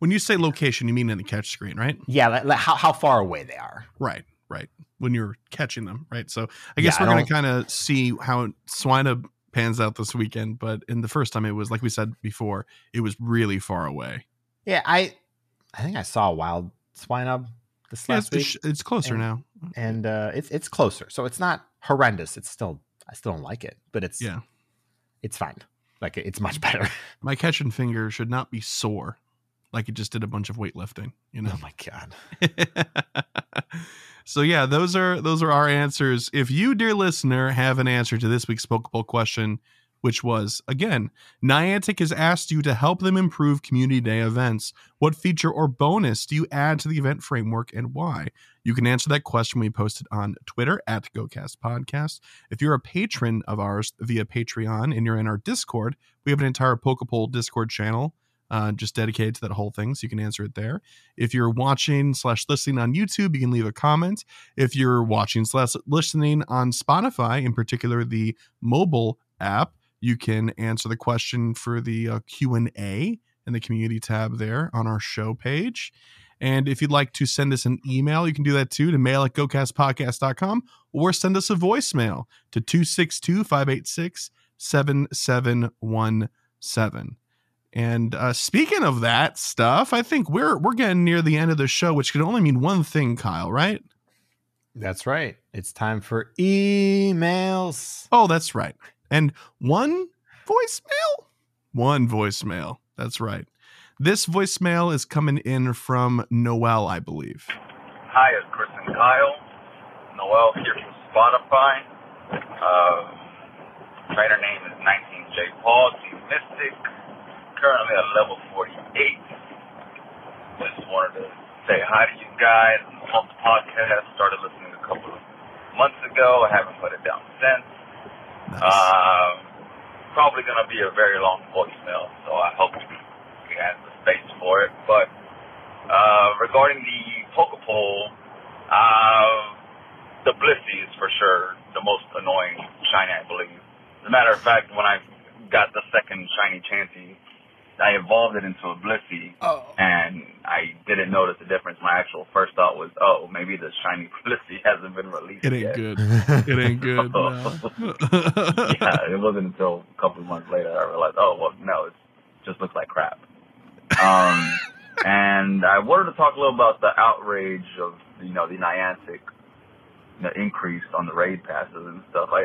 When you say location, you mean in the catch screen, right? yeah, like, like how, how far away they are. Right, right. When you're catching them, right? So I guess I we're going to kind of see how Swina pans out this weekend. But in the first time, it was like we said before, it was really far away. Yeah, I I think I saw a wild swine up this Yeah, last it's, week, it's, it's closer And- now. and uh, it's it's closer, so it's not horrendous. It's still I still don't like it, but it's Yeah. it's fine. Like it's much [LAUGHS] better. My catching finger should not be sore, like it just did a bunch of weightlifting. You know. oh my god. [LAUGHS] so yeah, those are those are our answers. If you, dear listener, have an answer to this week's Poke Poll question, which was again, Niantic has asked you to help them improve community day events. What feature or bonus do you add to the event framework and why? You can answer that question we posted on Twitter at GoCast Podcast. If you're a patron of ours via Patreon and you're in our Discord, we have an entire Poke Poll Discord channel uh, just dedicated to that whole thing, so you can answer it there. If you're watching slash listening on YouTube, you can leave a comment. If you're watching slash listening on Spotify, in particular the mobile app, you can answer the question for the uh, Q and A in the community tab there on our show page. And if you'd like to send us an email, you can do that too to mail at gocastpodcast.com or send us a voicemail to 262 586 7717. And uh, speaking of that stuff, I think we're we're getting near the end of the show, which can only mean one thing, Kyle, right? That's right. It's time for emails. Oh, that's right. And one voicemail? One voicemail. That's right. This voicemail is coming in from Noel, I believe. Hi, it's Chris and Kyle. Noel here from Spotify. Uh, Trainer name is 19J Paul, Team Mystic. Currently at level 48. Just wanted to say hi to you guys. Love the podcast. Started listening a couple of months ago. I haven't put it down since. Nice. Um, probably going to be a very long voicemail, so I hope you have the space for it. But uh, regarding the Poke Poll, uh, the Blissey is for sure the most annoying shiny, I believe. As a matter of fact, when I got the second shiny Chansey, I evolved it into a Blissey, oh. and I didn't notice the difference. My actual first thought was, oh, maybe the shiny [LAUGHS] Blissey hasn't been released It ain't yet. good. [LAUGHS] It ain't good. no. [LAUGHS] yeah, it wasn't until a couple of months later I realized, oh well, no, it just looks like crap. Um, and I wanted to talk a little about the outrage of you know the Niantic, the increase on the raid passes and stuff. I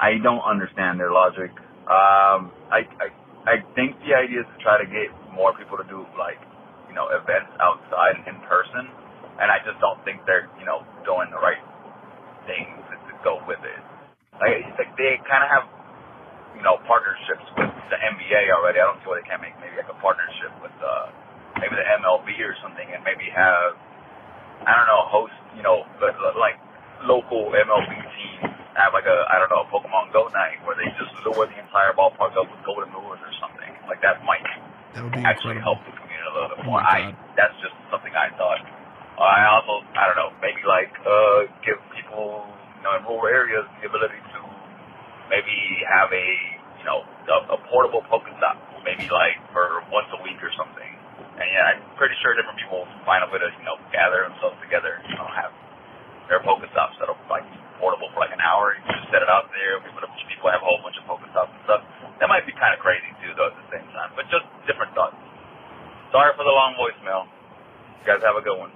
I, I don't understand their logic. Um, I, I I think the idea is to try to get more people to do like you know events outside in person, and I just don't think they're you know doing the right thing to, to go with it. Like, like they kind of have, you know, partnerships with the NBA already. I don't see why they can't make maybe like a partnership with uh, maybe the MLB or something, and maybe have, I don't know, host, you know, like local MLB teams have like a, I don't know, a Pokemon Go night where they just lure the entire ballpark up with golden lures or something. Like that might That would be actually incredible. help the community a little bit Oh more. my I that's just something I thought. Uh, I also I don't know maybe like uh, give people you know in rural areas the ability to maybe have a you know a, a portable Pokestop maybe like for once a week or something. And yeah, I'm pretty sure different people find a way to you know gather themselves together. You know have their Pokestops that are like portable for like an hour. You just set it out there. We put a bunch of people have a whole bunch of Pokestops and stuff. That might be kind of crazy too, though, at the same time. But just different thoughts. Sorry for the long voicemail. You guys have a good one.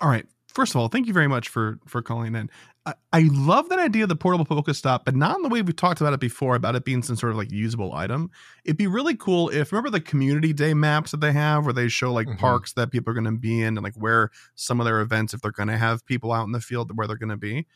all right. First of all, thank you very much for for calling in. I, I love that idea of the portable Pokestop, but not in the way we've talked about it before, about it being some sort of like usable item. It'd be really cool if remember the community day maps that they have where they show like Mhm. parks that people are going to be in and like where some of their events, if they're going to have people out in the field where they're going to be.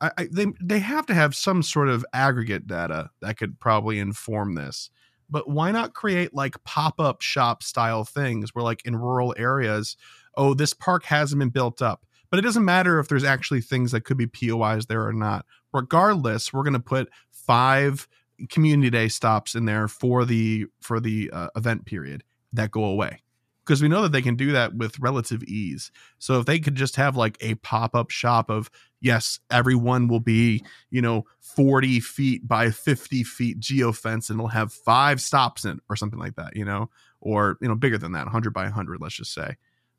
I, I they they have to have some sort of aggregate data that could probably inform this. But why not create like pop up shop style things where like in rural areas, oh, this park hasn't been built up. But it doesn't matter if there's actually things that could be POIs there or not. Regardless, we're going to put five community day stops in there for the for the uh, event period that go away because we know that they can do that with relative ease. So if they could just have like a pop up shop of yes, everyone will be you know forty feet by fifty feet geofence and it'll have five stops in or something like that, you know, or you know bigger than that, hundred by hundred, let's just say.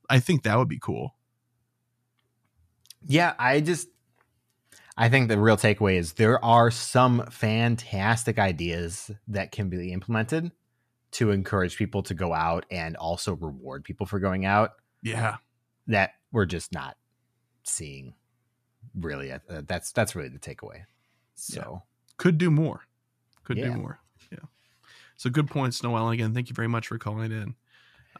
I think that would be cool. Yeah, I just I think the real takeaway is there are some fantastic ideas that can be implemented to encourage people to go out and also reward people for going out Yeah. that we're just not seeing really uh, that's that's really the takeaway. So, could do more. Could Yeah. do more. Yeah. So good points, Noel. Again, thank you very much for calling in.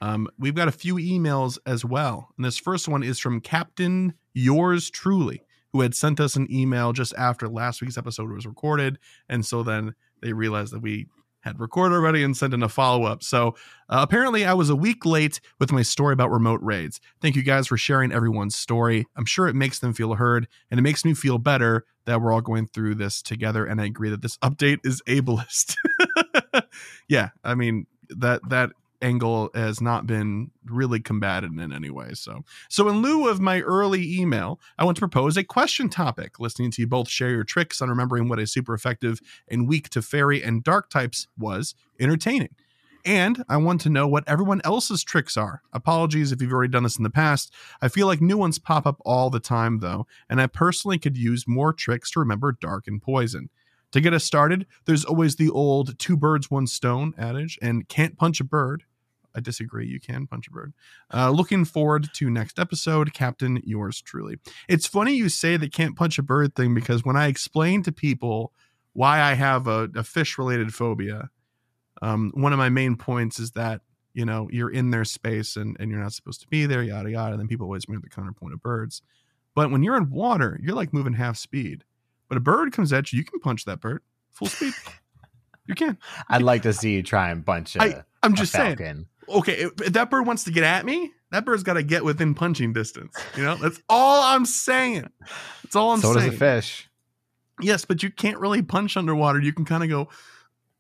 Um, we've got a few emails as well. And this first one is from Captain Yours Truly, who had sent us an email just after last week's episode was recorded. And so then they realized that we had recorded already and sent in a follow up. So uh, apparently, I was a week late with my story about remote raids. Thank you guys for sharing everyone's story. I'm sure it makes them feel heard, and it makes me feel better that we're all going through this together. And I agree that this update is ableist. [LAUGHS] yeah, I mean that that angle has not been really combated in any way. So, so in lieu of my early email, I want to propose a question topic. Listening to you both share your tricks on remembering what a super effective and weak to fairy and dark types was entertaining. And I want to know what everyone else's tricks are. Apologies if you've already done this in the past. I feel like new ones pop up all the time, though, and I personally could use more tricks to remember dark and poison. To get us started, there's always the old two birds, one stone adage, and can't punch a bird. I disagree. You can punch a bird. Uh, looking forward to next episode, Captain. Yours truly. It's funny you say the can't punch a bird thing because when I explain to people why I have a, a fish related phobia, um, one of my main points is that you know you're in their space and, and you're not supposed to be there, yada yada. And then people always bring the counterpoint of birds. But when you're in water, you're like moving half speed. But a bird comes at you, you can punch that bird full speed. [LAUGHS] you can. I'd like to see you try and bunch a, I, I'm just saying. Okay, if, if that bird wants to get at me, that bird's got to get within punching distance. You know, that's all I'm saying. That's all I'm so saying. So does a fish. Yes, but you can't really punch underwater. You can kind of go.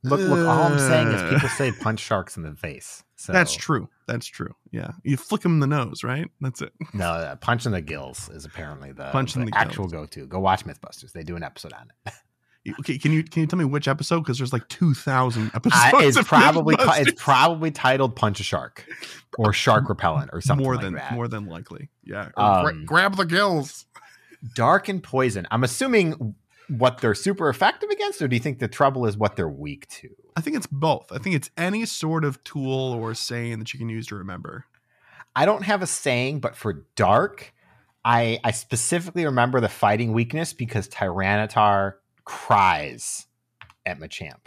Look, look. All I'm saying is Uh. people say punch sharks in the face. So That's true. That's true. Yeah, you flick them in the nose, right? That's it. [LAUGHS] No, uh, punch in the gills is apparently the, Punch in the the actual go-to. Go watch MythBusters. They do an episode on it. [LAUGHS] Okay, can you can you tell me which episode? Because there's like two thousand episodes. I, it's of probably it's probably titled "Punch a Shark" or "Shark [LAUGHS] Repellent" or something more like than that. more than likely. Yeah, Or gra- Um, grab the gills. Dark and poison. I'm assuming what they're super effective against, or do you think the trouble is what they're weak to? I think it's both. I think it's any sort of tool or saying that you can use to remember. I don't have a saying, but for dark, I I specifically remember the fighting weakness because Tyranitar cries at Machamp.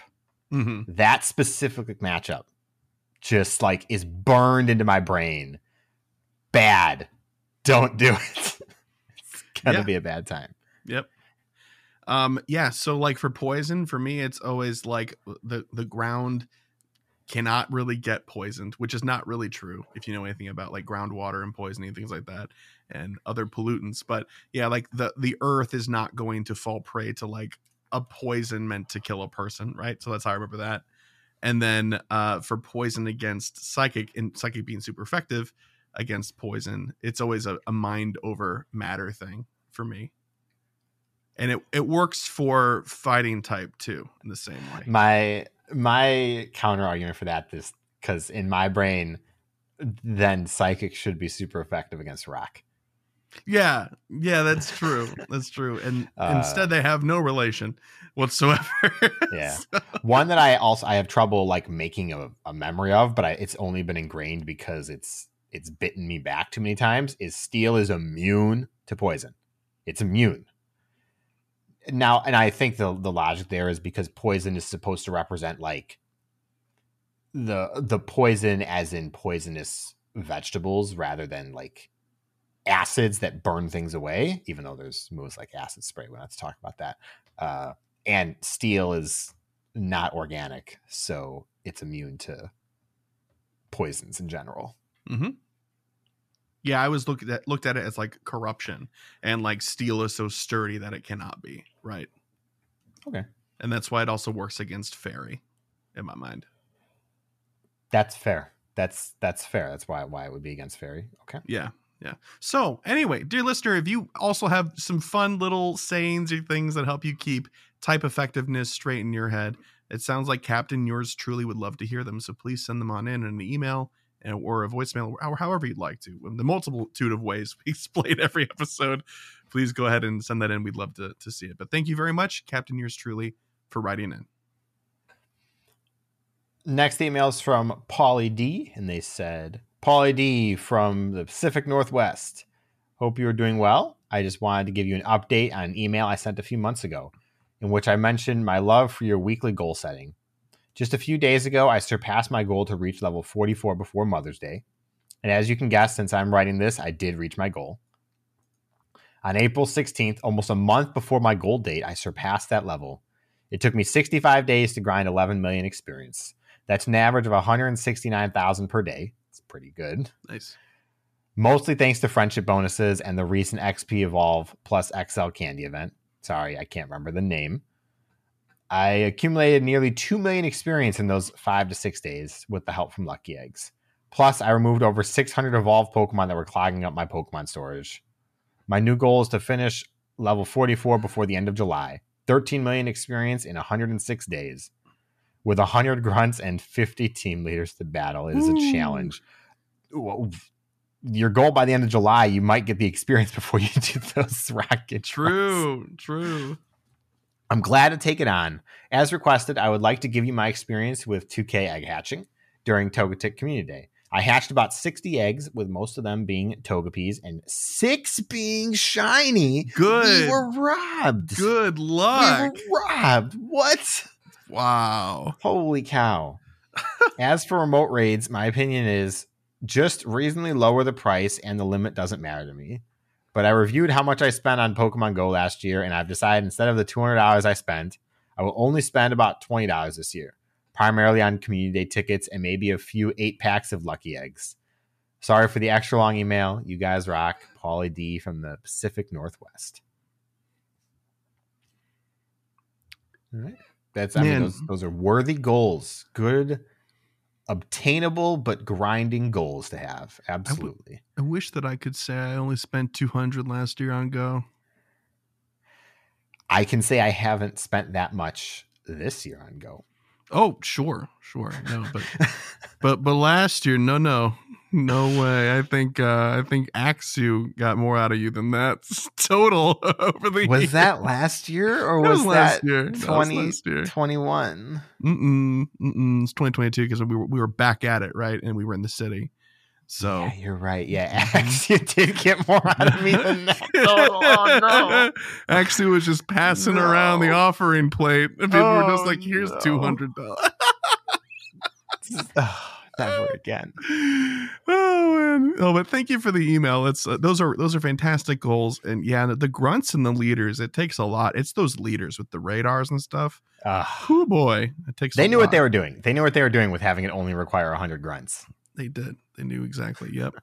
hmm That specific matchup just like is burned into my brain. Bad. Don't do it. [LAUGHS] it's gonna Yeah. be a bad time. Yep. Um. Yeah. So like for poison, for me, it's always like the the ground cannot really get poisoned, which is not really true if you know anything about like groundwater and poisoning things like that and other pollutants. But yeah, like the the earth is not going to fall prey to like a poison meant to kill a person, right? So that's how I remember that. And then uh for poison against psychic and psychic being super effective against poison, it's always a, a mind over matter thing for me. And it, it works for fighting type too in the same way. My my counter argument for that is because in my brain, then psychic should be super effective against rock. Yeah, yeah, that's true. That's true. And [LAUGHS] Uh, instead, they have no relation whatsoever. [LAUGHS] Yeah. One that I also I have trouble like making a, a memory of, but I, it's only been ingrained because it's it's bitten me back too many times. Is steel is immune to poison. It's immune. Now, and I think the the logic there is because poison is supposed to represent like the the poison as in poisonous vegetables rather than like acids that burn things away. Even though there's moves like acid spray, we're not to talk about that. Uh, and steel is not organic, so it's immune to poisons in general. hmm Yeah, I always looked at looked at it as like corruption, and like steel is so sturdy that it cannot be right. Okay. and that's why it also works against fairy, in my mind. That's fair. That's that's fair. That's why why it would be against fairy. Okay. Yeah. Yeah. So, anyway, dear listener, if you also have some fun little sayings or things that help you keep type effectiveness straight in your head, it sounds like Captain yours truly would love to hear them. So please send them on in an email or a voicemail or however you'd like to. Um, the multitude of ways [LAUGHS] we explain every episode. Please go ahead and send that in. We'd love to, to see it. But thank you very much, Captain yours truly, for writing in. Next email is from Polly D, and they said, Polly D from the Pacific Northwest. Hope you are doing well. I just wanted to give you an update on an email I sent a few months ago, in which I mentioned my love for your weekly goal setting. Just a few days ago, I surpassed my goal to reach level 44 before Mother's Day. And as you can guess, since I'm writing this, I did reach my goal. On April 16th, almost a month before my goal date, I surpassed that level. It took me 65 days to grind 11 million experience. That's an average of 169,000 per day. It's pretty good. Nice. Mostly thanks to friendship bonuses and the recent XP Evolve plus XL candy event. Sorry, I can't remember the name. I accumulated nearly 2 million experience in those five to six days with the help from Lucky Eggs. Plus, I removed over 600 evolved Pokemon that were clogging up my Pokemon storage. My new goal is to finish level 44 before the end of July. 13 million experience in 106 days. With 100 grunts and 50 team leaders to battle, it is a Ooh. challenge. Your goal by the end of July, you might get the experience [LAUGHS] before you do those [LAUGHS] rocket. True. True. I'm glad to take it on. As requested, I would like to give you my experience with 2K egg hatching during Togetic Community Day. I hatched about 60 eggs, with most of them being Togepies and six being shiny. Good. We were robbed. Good luck. We were robbed. What? Wow. Holy cow. As for remote raids, my opinion is just reasonably lower the price and the limit doesn't matter to me. But I reviewed how much I spent on Pokemon Go last year, and I've decided instead of the $200 I spent, I will only spend about $20 this year, primarily on community day tickets and maybe a few eight packs of lucky eggs. Sorry for the extra long email. You guys rock. Paulie D from the Pacific Northwest. All right. That's I mean those those are worthy goals. Good obtainable but grinding goals to have. Absolutely. I wish that I could say I only spent 200 last year on Go. I can say I haven't spent that much this year on Go. Oh, sure, sure. No, but but but last year, no, no, no way. I think uh I think Axu got more out of you than that [LAUGHS] total over the Was year. that last year or That was, last that year? That was last year. 21? Mm-mm, mm-mm. It's 2022 because we were we were back at it, right? And we were in the city. So Yeah, you're right. Yeah, Mhm. actually, you did get more [LAUGHS] out of me than that. total. [LAUGHS] Oh, no. Actually, was just passing around the offering plate. And people were just Oh, like, "Here's no. two hundred dollars." Ugh, never [LAUGHS] again. oh man! Oh, but thank you for the email. It's uh, those are those are fantastic goals, and yeah, the, the grunts and the leaders. It takes a lot. It's those leaders with the radars and stuff. Ugh. Oh boy, it takes. they knew what they were doing. They knew what they were doing with having it only require 100 grunts. They did. They knew exactly. Yep.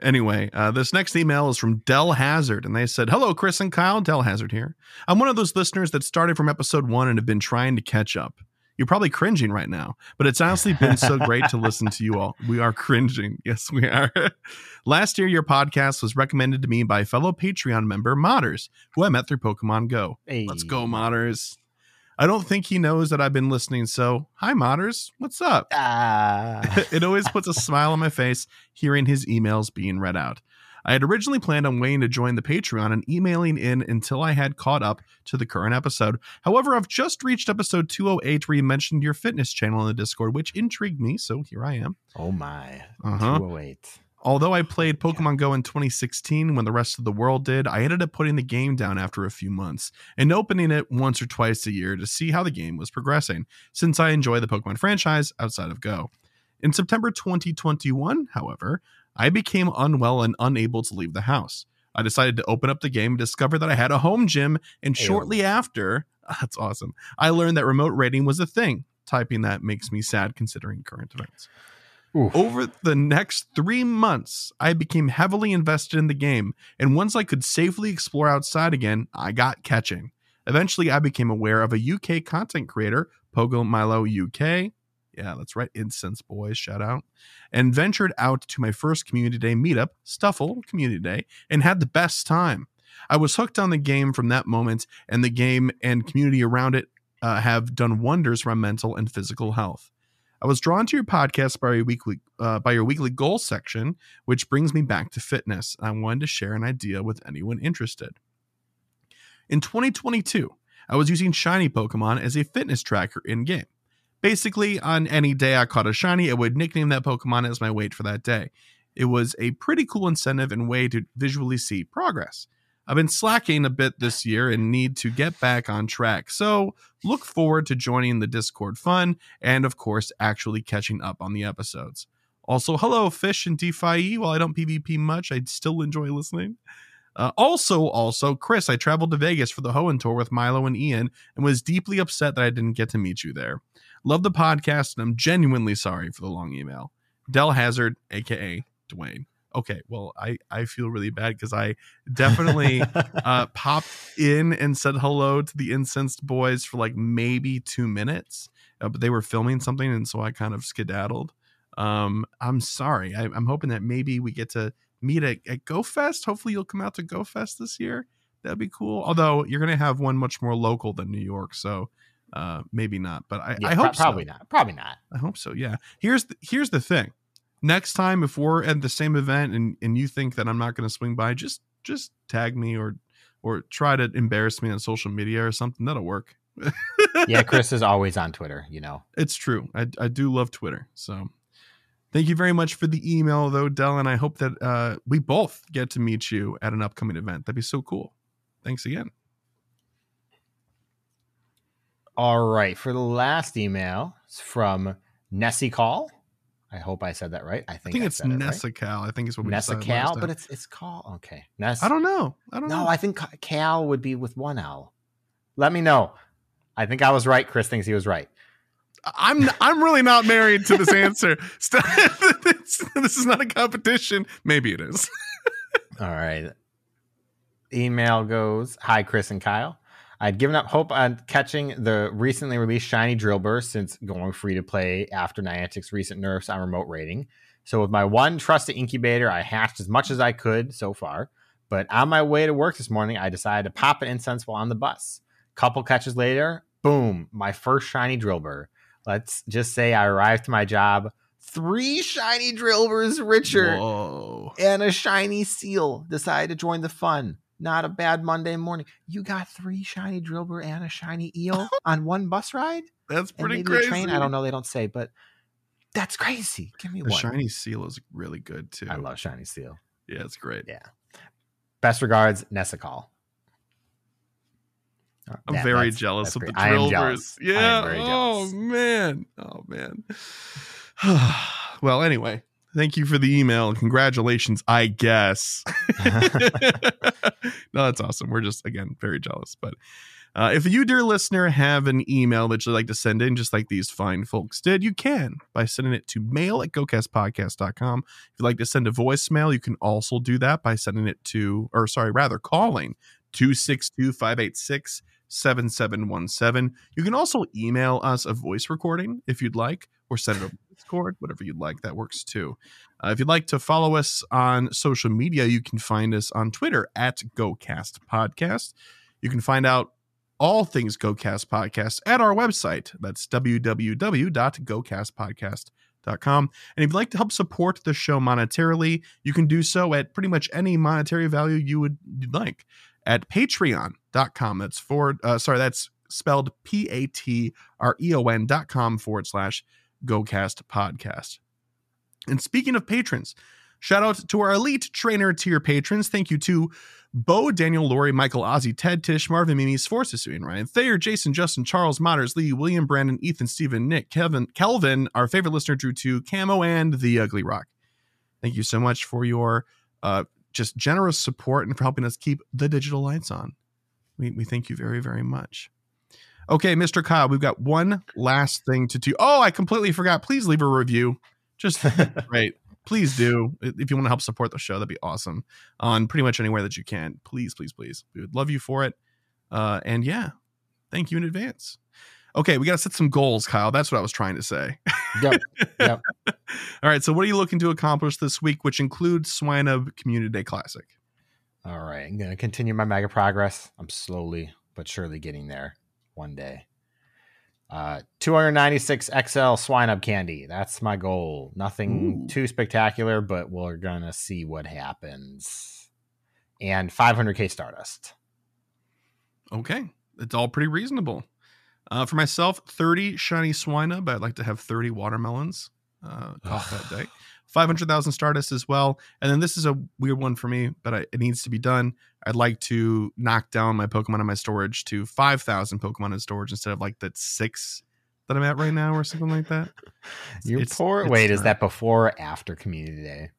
Anyway, uh, this next email is from Del Hazard, and they said, "Hello, Chris and Kyle. Del Hazard here. I'm one of those listeners that started from episode one and have been trying to catch up. You're probably cringing right now, but it's honestly been so great to listen to you all. We are cringing. [LAUGHS] Yes, we are. Last year, your podcast was recommended to me by fellow Patreon member Modders, who I met through Pokemon Go. Let's go, Modders. I don't think he knows that I've been listening, so hi, Modders. What's up? Ah. [LAUGHS] it always puts a smile on my face hearing his emails being read out. I had originally planned on waiting to join the Patreon and emailing in until I had caught up to the current episode. However, I've just reached episode 208 where you mentioned your fitness channel in the Discord, which intrigued me, so here I am. oh my. Uh-huh. 208. Although I played Pokemon Go in 2016 when the rest of the world did, I ended up putting the game down after a few months and opening it once or twice a year to see how the game was progressing, since I enjoy the Pokemon franchise outside of Go. In September 2021, however, I became unwell and unable to leave the house. I decided to open up the game and discover that I had a home gym, and shortly after, [LAUGHS] that's awesome, I learned that remote raiding was a thing. Typing that makes me sad considering current events. Oof. Over the next three months, I became heavily invested in the game, and once I could safely explore outside again, I got catching. Eventually, I became aware of a UK content creator, Pogo Milo UK. Yeah, that's right, Incense Boys, shout out. And ventured out to my first Community Day meetup, Stufful Community Day, and had the best time. I was hooked on the game from that moment, and the game and community around it uh, have done wonders for my mental and physical health. I was drawn to your podcast by your weekly uh, by your weekly goal section, which brings me back to fitness. I wanted to share an idea with anyone interested. In 2022, I was using shiny Pokemon as a fitness tracker in game. Basically, on any day I caught a shiny, I would nickname that Pokemon as my weight for that day. It was a pretty cool incentive and way to visually see progress. I've been slacking a bit this year and need to get back on track. So, look forward to joining the Discord fun and, of course, actually catching up on the episodes. Also, hello, Fish and DeFi. While I don't PvP much, I still enjoy listening. Uh, also, also, Chris, I traveled to Vegas for the Hoenn tour with Milo and Ian and was deeply upset that I didn't get to meet you there. Love the podcast, and I'm genuinely sorry for the long email. Dell Hazard, aka Dwayne. Okay, well, I I feel really bad because I definitely [LAUGHS] uh, popped in and said hello to the incensed boys for like maybe two minutes, uh, but they were filming something, and so I kind of skedaddled. Um, I'm sorry. I, I'm hoping that maybe we get to meet at, at GoFest. Hopefully, you'll come out to GoFest this year. That'd be cool. Although you're gonna have one much more local than New York, so uh, maybe not. But I, Yeah, I pro- hope so. probably not. Probably not. I hope so. Yeah. Here's the, here's the thing. Next time, if we're at the same event and, and you think that I'm not going to swing by, just just tag me or or try to embarrass me on social media or something. That'll work. [LAUGHS] Yeah, Chris is always on Twitter. You know. It's true. I, I do love Twitter. So thank you very much for the email, though, Dell. And I hope that uh, we both get to meet you at an upcoming event. That'd be so cool. Thanks again. All right. For the last email, it's from Nessie Call. I hope I said that right. I I think think I it's said it right. I think it's what we Nessical, but it's it's called okay. Ness. I don't know. I don't No, know. I think Cal would be with one L. Let me know. I think I was right. Chris thinks he was right. I'm I'm really not married to this answer. [LAUGHS] [LAUGHS] This is not a competition. Maybe it is. [LAUGHS] All right. Email goes Hi, Chris and Kyle. I'd given up hope on catching the recently released Shiny Drilbur since going free to play after Niantic's recent nerfs on remote raiding. So, with my one trusted incubator, I hatched as much as I could so far. But on my way to work this morning, I decided to pop an incense while on the bus. Couple catches later, boom, my first Shiny Drilbur. Let's just say I arrived to my job three Shiny Drilburs richer Whoa. and a shiny Seel decided to join the fun. Not a bad Monday morning. You got three shiny Drilbur and a shiny eel [LAUGHS] on one bus ride, That's pretty maybe crazy. a train. I don't know. They don't say, but that's crazy. Give me The one. shiny Seel is really good too. I love shiny Seel. Yeah, it's great. Yeah. Best regards, Nessical. Uh, I'm Yeah, very that's- jealous that's of the great. I drill jealous. burst. I am Yeah. oh man. Oh man. [SIGHS] well, anyway, thank you for the email and congratulations, I guess. [LAUGHS] [LAUGHS] no, that's awesome. We're just again very jealous. But uh, if you, dear listener, have an email that you'd like to send in, just like these fine folks did, you can by sending it to mail at gocastpodcast.com. If you'd like to send a voicemail, you can also do that by sending it to, or sorry, rather calling 262 586 7717. You can also email us a voice recording if you'd like, or send it Discord, whatever you'd like. That works too. Uh, if you'd like to follow us on social media, you can find us on Twitter at GoCast Podcast. You can find out all things GoCast Podcast at our website. That's www.gocastpodcast.com. And if you'd like to help support the show monetarily, you can do so at pretty much any monetary value you would like at patreon.com. That's forward, uh, sorry, that's spelled P A T R E O N dot com forward slash GoCast Podcast. And speaking of patrons, shout out to our elite trainer tier patrons. Thank you to Bo, Daniel, Lori, Michael, Ozzy, Ted, Tish, Marvin, Mimi, Sforcisuin, Ryan, Thayer, Jason, Justin, Charles, Motters, Lee, William, Brandon, Ethan, Stephen, Nick, Kevin, Kelvin, our favorite listener, Drew 2, Camo, and The Ugly Rock. Thank you so much for your uh, just generous support and for helping us keep the digital lights on. We, we thank you very, very much. Okay, Mr. Kyle, we've got one last thing to do. Oh, I completely forgot. Please leave a review. Just right. [LAUGHS] Please do. If you want to help support the show, that'd be awesome. On pretty much anywhere that you can. Please, please, please. We would love you for it. Uh, and yeah, thank you in advance. Okay, we got to set some goals, Kyle. That's what I was trying to say. Yep. Yep. [LAUGHS] All right. So, what are you looking to accomplish this week, which includes Swine Up Community Day Classic? All right. I'm going to continue my mega progress. I'm slowly but surely getting there one day. Uh, 296 XL Swinub candy. That's my goal. Nothing Ooh. too spectacular, but we're going to see what happens. And 500k Stardust. Okay, it's all pretty reasonable. Uh, for myself, 30 shiny Swinub. I'd like to have 30 watermelons uh, caught that [SIGHS] day. 500,000 Stardust as well. And then this is a weird one for me, but I, it needs to be done. I'd like to knock down my Pokemon in my storage to 5,000 Pokemon in storage instead of like the six that I'm at right now or something like that. [LAUGHS] You're It's- poor. it's Wait, is that before or after Community Day?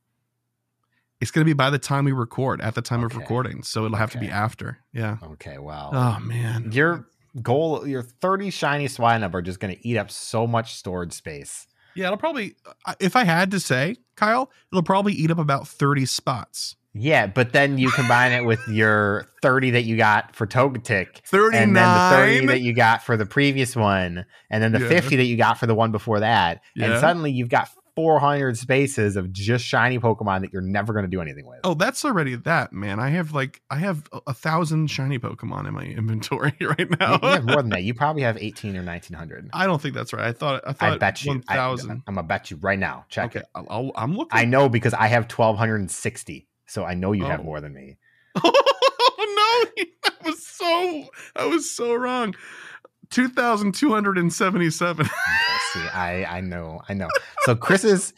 It's going to be by the time we record, at the time of recording. So it'll have to be after. Yeah. Okay, Wow. Oh, man. your goal, your 30 shiny Swinub are just going to eat up so much storage space. Yeah, it'll probably, uh, if I had to say, Kyle, it'll probably eat up about 30 spots. Yeah, but then you combine it with your 30 that you got for Togetic, 39. and then the 30 that you got for the previous one, and then the Yeah. 50 that you got for the one before that. Yeah. And suddenly you've got 400 spaces of just shiny Pokemon that you're never going to do anything with. Oh, that's already that, man. I have like, I have a, a thousand shiny Pokemon in my inventory [LAUGHS] right now. you have more than that. [LAUGHS] You probably have 18 or 1900. I don't think that's right. I thought, I thought I bet you. 1000. I, 1,000. am gonna bet you right now. Check Okay, it. I'll, I'll, I'm looking. I know because I have 1260. So I know you have Oh. more than me. [LAUGHS] oh no, I was so, I was so wrong. Two thousand two hundred and seventy-seven. [LAUGHS] Okay, see, I I know, I know. So Chris's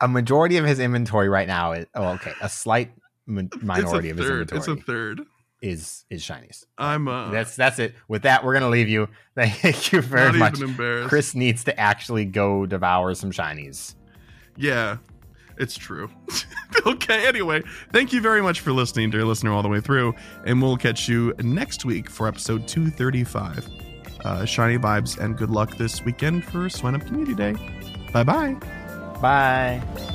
a majority of his inventory right now is oh okay, a slight mi- minority it's of a his third. It's a third. is is shinies. I'm uh, That's that's it. With that, we're gonna leave you. [LAUGHS] Thank you very much. Chris needs to actually go devour some shinies. Yeah, it's true. [LAUGHS] okay, anyway, thank you very much for listening, dear listener, all the way through. And we'll catch you next week for episode 235. Uh, shiny vibes and good luck this weekend for Swinub Community Day. Bye bye. Bye.